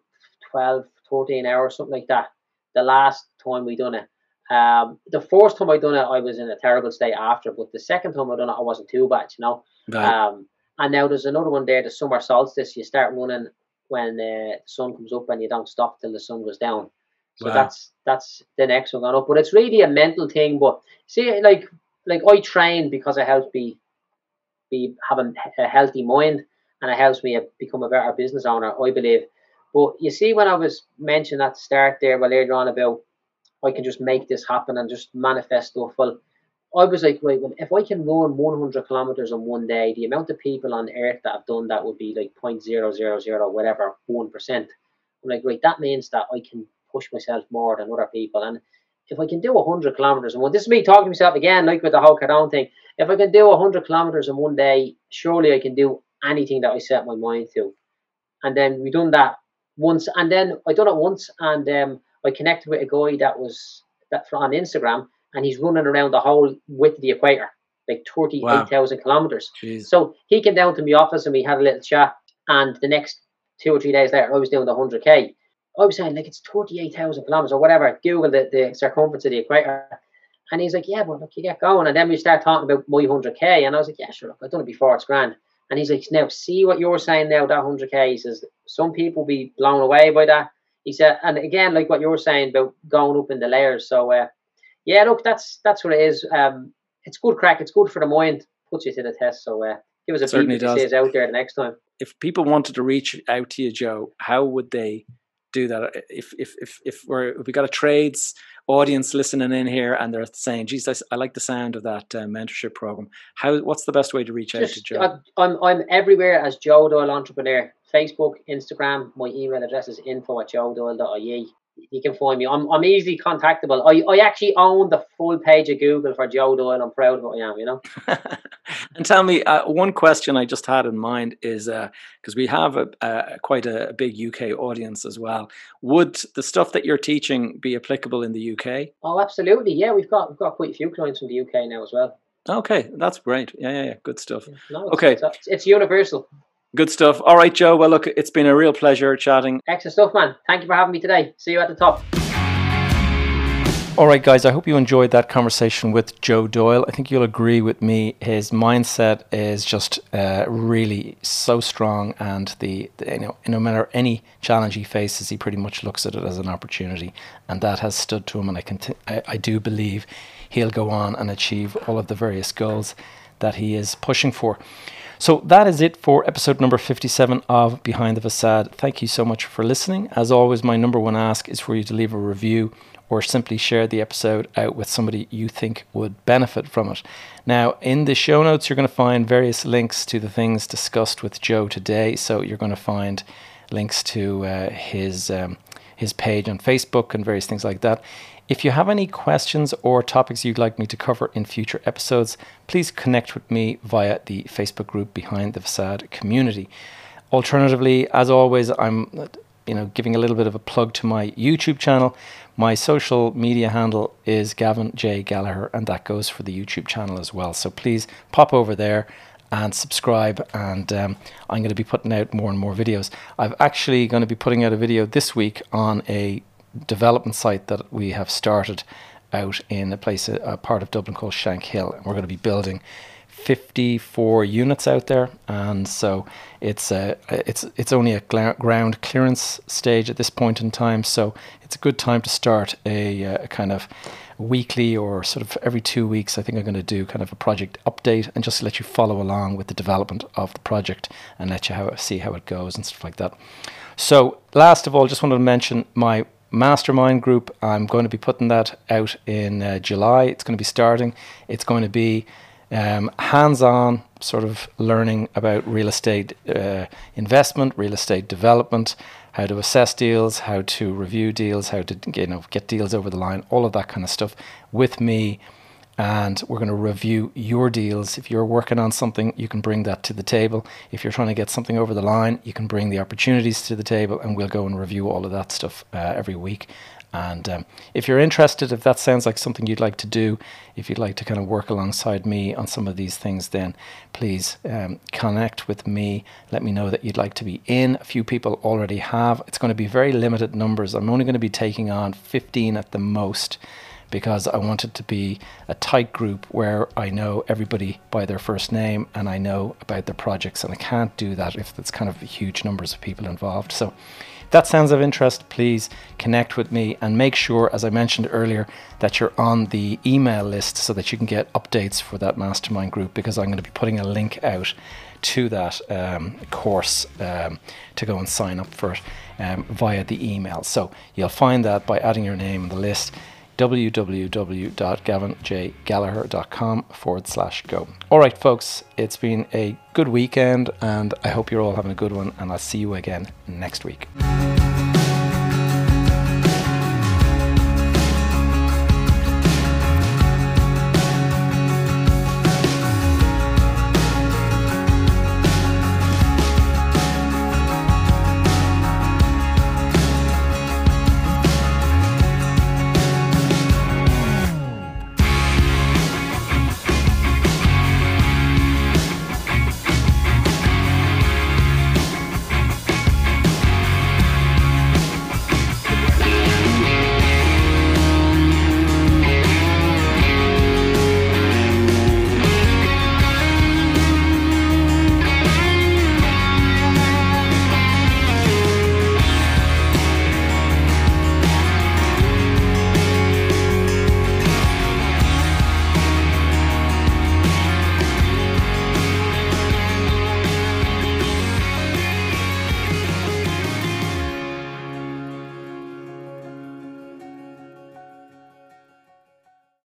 12, 14 hours, something like that. The last time we done it. Um, the first time I done it, I was in a terrible state after, but the second time I done it, I wasn't too bad, you know. Right. Um, and now there's another one there, the summer solstice. You start running when uh, the sun comes up, and you don't stop till the sun goes down. So Wow. that's that's the next one going up. But it's really a mental thing. But see, like like I train because it helps me be have a, a healthy mind, and it helps me become a better business owner. I believe. But you see, when I was mentioning at the start there, well, earlier on about I can just make this happen and just manifest stuff. Well, I was like, right, well, if I can run 100 kilometers in one day, the amount of people on earth that have done that would be like 0.000 whatever, 1%. I'm like, right, that means that I can push myself more than other people. And if I can do 100 kilometers in one, this is me talking to myself again, like with the whole Cardone thing. If I can do 100 kilometers in one day, surely I can do anything that I set my mind to. And then we done that once, and then I done it once, and um, I connected with a guy that was that on Instagram, and he's running around the whole width of the equator, like thirty eight thousand kilometers. Jeez. So he came down to my office and we had a little chat. And the next two or three days later, I was doing the hundred k. I was saying like it's thirty eight thousand kilometers or whatever. Google the, the circumference of the equator. And he's like, yeah, but look, you get going. And then we start talking about my 100k. And I was like, yeah, sure, look, I've done it before, it's grand. And he's like, now see what you're saying now, that 100k. He says, some people be blown away by that. He said, and again, like what you were saying about going up in the layers. So, uh, yeah, look, that's that's what it is. Um, it's good crack. It's good for the mind. Puts you to the test. So, uh, give us a Certainly beat if does. out there the next time. if people wanted to reach out to you, Joe, how would they do that? If if if if we're if we got a trades audience listening in here and they're saying, "Geez, I like the sound of that uh, mentorship program." How what's the best way to reach out to Just, Joe? I, I'm I'm everywhere as Joe Doyle Entrepreneur. Facebook, Instagram. My email address is info at joe joedoyle.ie. You can find me. I'm, I'm easily contactable. I, I actually own the full page of Google for Joe Doyle. I'm proud of what I am, you know. and tell me, uh, one question I just had in mind is because we have a, a quite a, a big UK audience as well. Would the stuff that you're teaching be applicable in the UK? Oh, absolutely. Yeah, we've got we've got quite a few clients from the UK now as well. Okay, that's great. Yeah, yeah, yeah. Good stuff. No, it's, Okay. it's, it's universal. Good stuff. All right, Joe. Well, look, it's been a real pleasure chatting. Excellent stuff, man. Thank you for having me today. See you at the top. All right, guys, I hope you enjoyed that conversation with Joe Doyle. I think you'll agree with me. His mindset is just uh, really so strong, and the, the, you know no matter any challenge he faces, he pretty much looks at it as an opportunity, and that has stood to him. And I, conti- I, I do believe he'll go on and achieve all of the various goals that he is pushing for. So that is it for episode number 57 of Behind the Facade. Thank you so much for listening. As always, my number one ask is for you to leave a review or simply share the episode out with somebody you think would benefit from it. Now, in the show notes, you're going to find various links to the things discussed with Joe today. So you're going to find links to uh, his um, his page on Facebook and various things like that. If you have any questions or topics you'd like me to cover in future episodes, please connect with me via the Facebook group Behind the Facade Community. Alternatively, as always, I'm you know giving a little bit of a plug to my YouTube channel. My social media handle is Gavin J Gallagher, and that goes for the YouTube channel as well. So please pop over there and subscribe. And um, I'm going to be putting out more and more videos. I'm actually going to be putting out a video this week on a development site that we have started out in a place, a, part of Dublin called Shankill, and we're going to be building 54 units out there, and so it's a it's it's only a ground clearance stage at this point in time. So it's a good time to start a, a kind of weekly or sort of every two weeks. I think I'm going to do kind of a project update and just let you follow along with the development of the project and let you how, see how it goes and stuff like that. So last of all, just wanted to mention my mastermind group. I'm going to be putting that out in uh, July. It's going to be starting. It's going to be um, hands-on sort of learning about real estate uh, investment, real estate development, how to assess deals, how to review deals, how to you know get deals over the line, all of that kind of stuff with me. And we're going to review your deals. If you're working on something, you can bring that to the table. If you're trying to get something over the line, you can bring the opportunities to the table, and we'll go and review all of that stuff uh, every week. And um, if you're interested, if that sounds like something you'd like to do, if you'd like to kind of work alongside me on some of these things, then please um, connect with me. Let me know that you'd like to be in. A few people already have. It's going to be very limited numbers. I'm only going to be taking on 15 at the most because I want it to be a tight group where I know everybody by their first name and I know about their projects. And I can't do that if it's kind of huge numbers of people involved. So if that sounds of interest, please connect with me and make sure, as I mentioned earlier, that you're on the email list so that you can get updates for that mastermind group because I'm going to be putting a link out to that um, course um, to go and sign up for it um, via the email. So you'll find that by adding your name on the list www.gavinjgallagher.com forward slash go. All right, folks, it's been a good weekend and I hope you're all having a good one, and I'll see you again next week.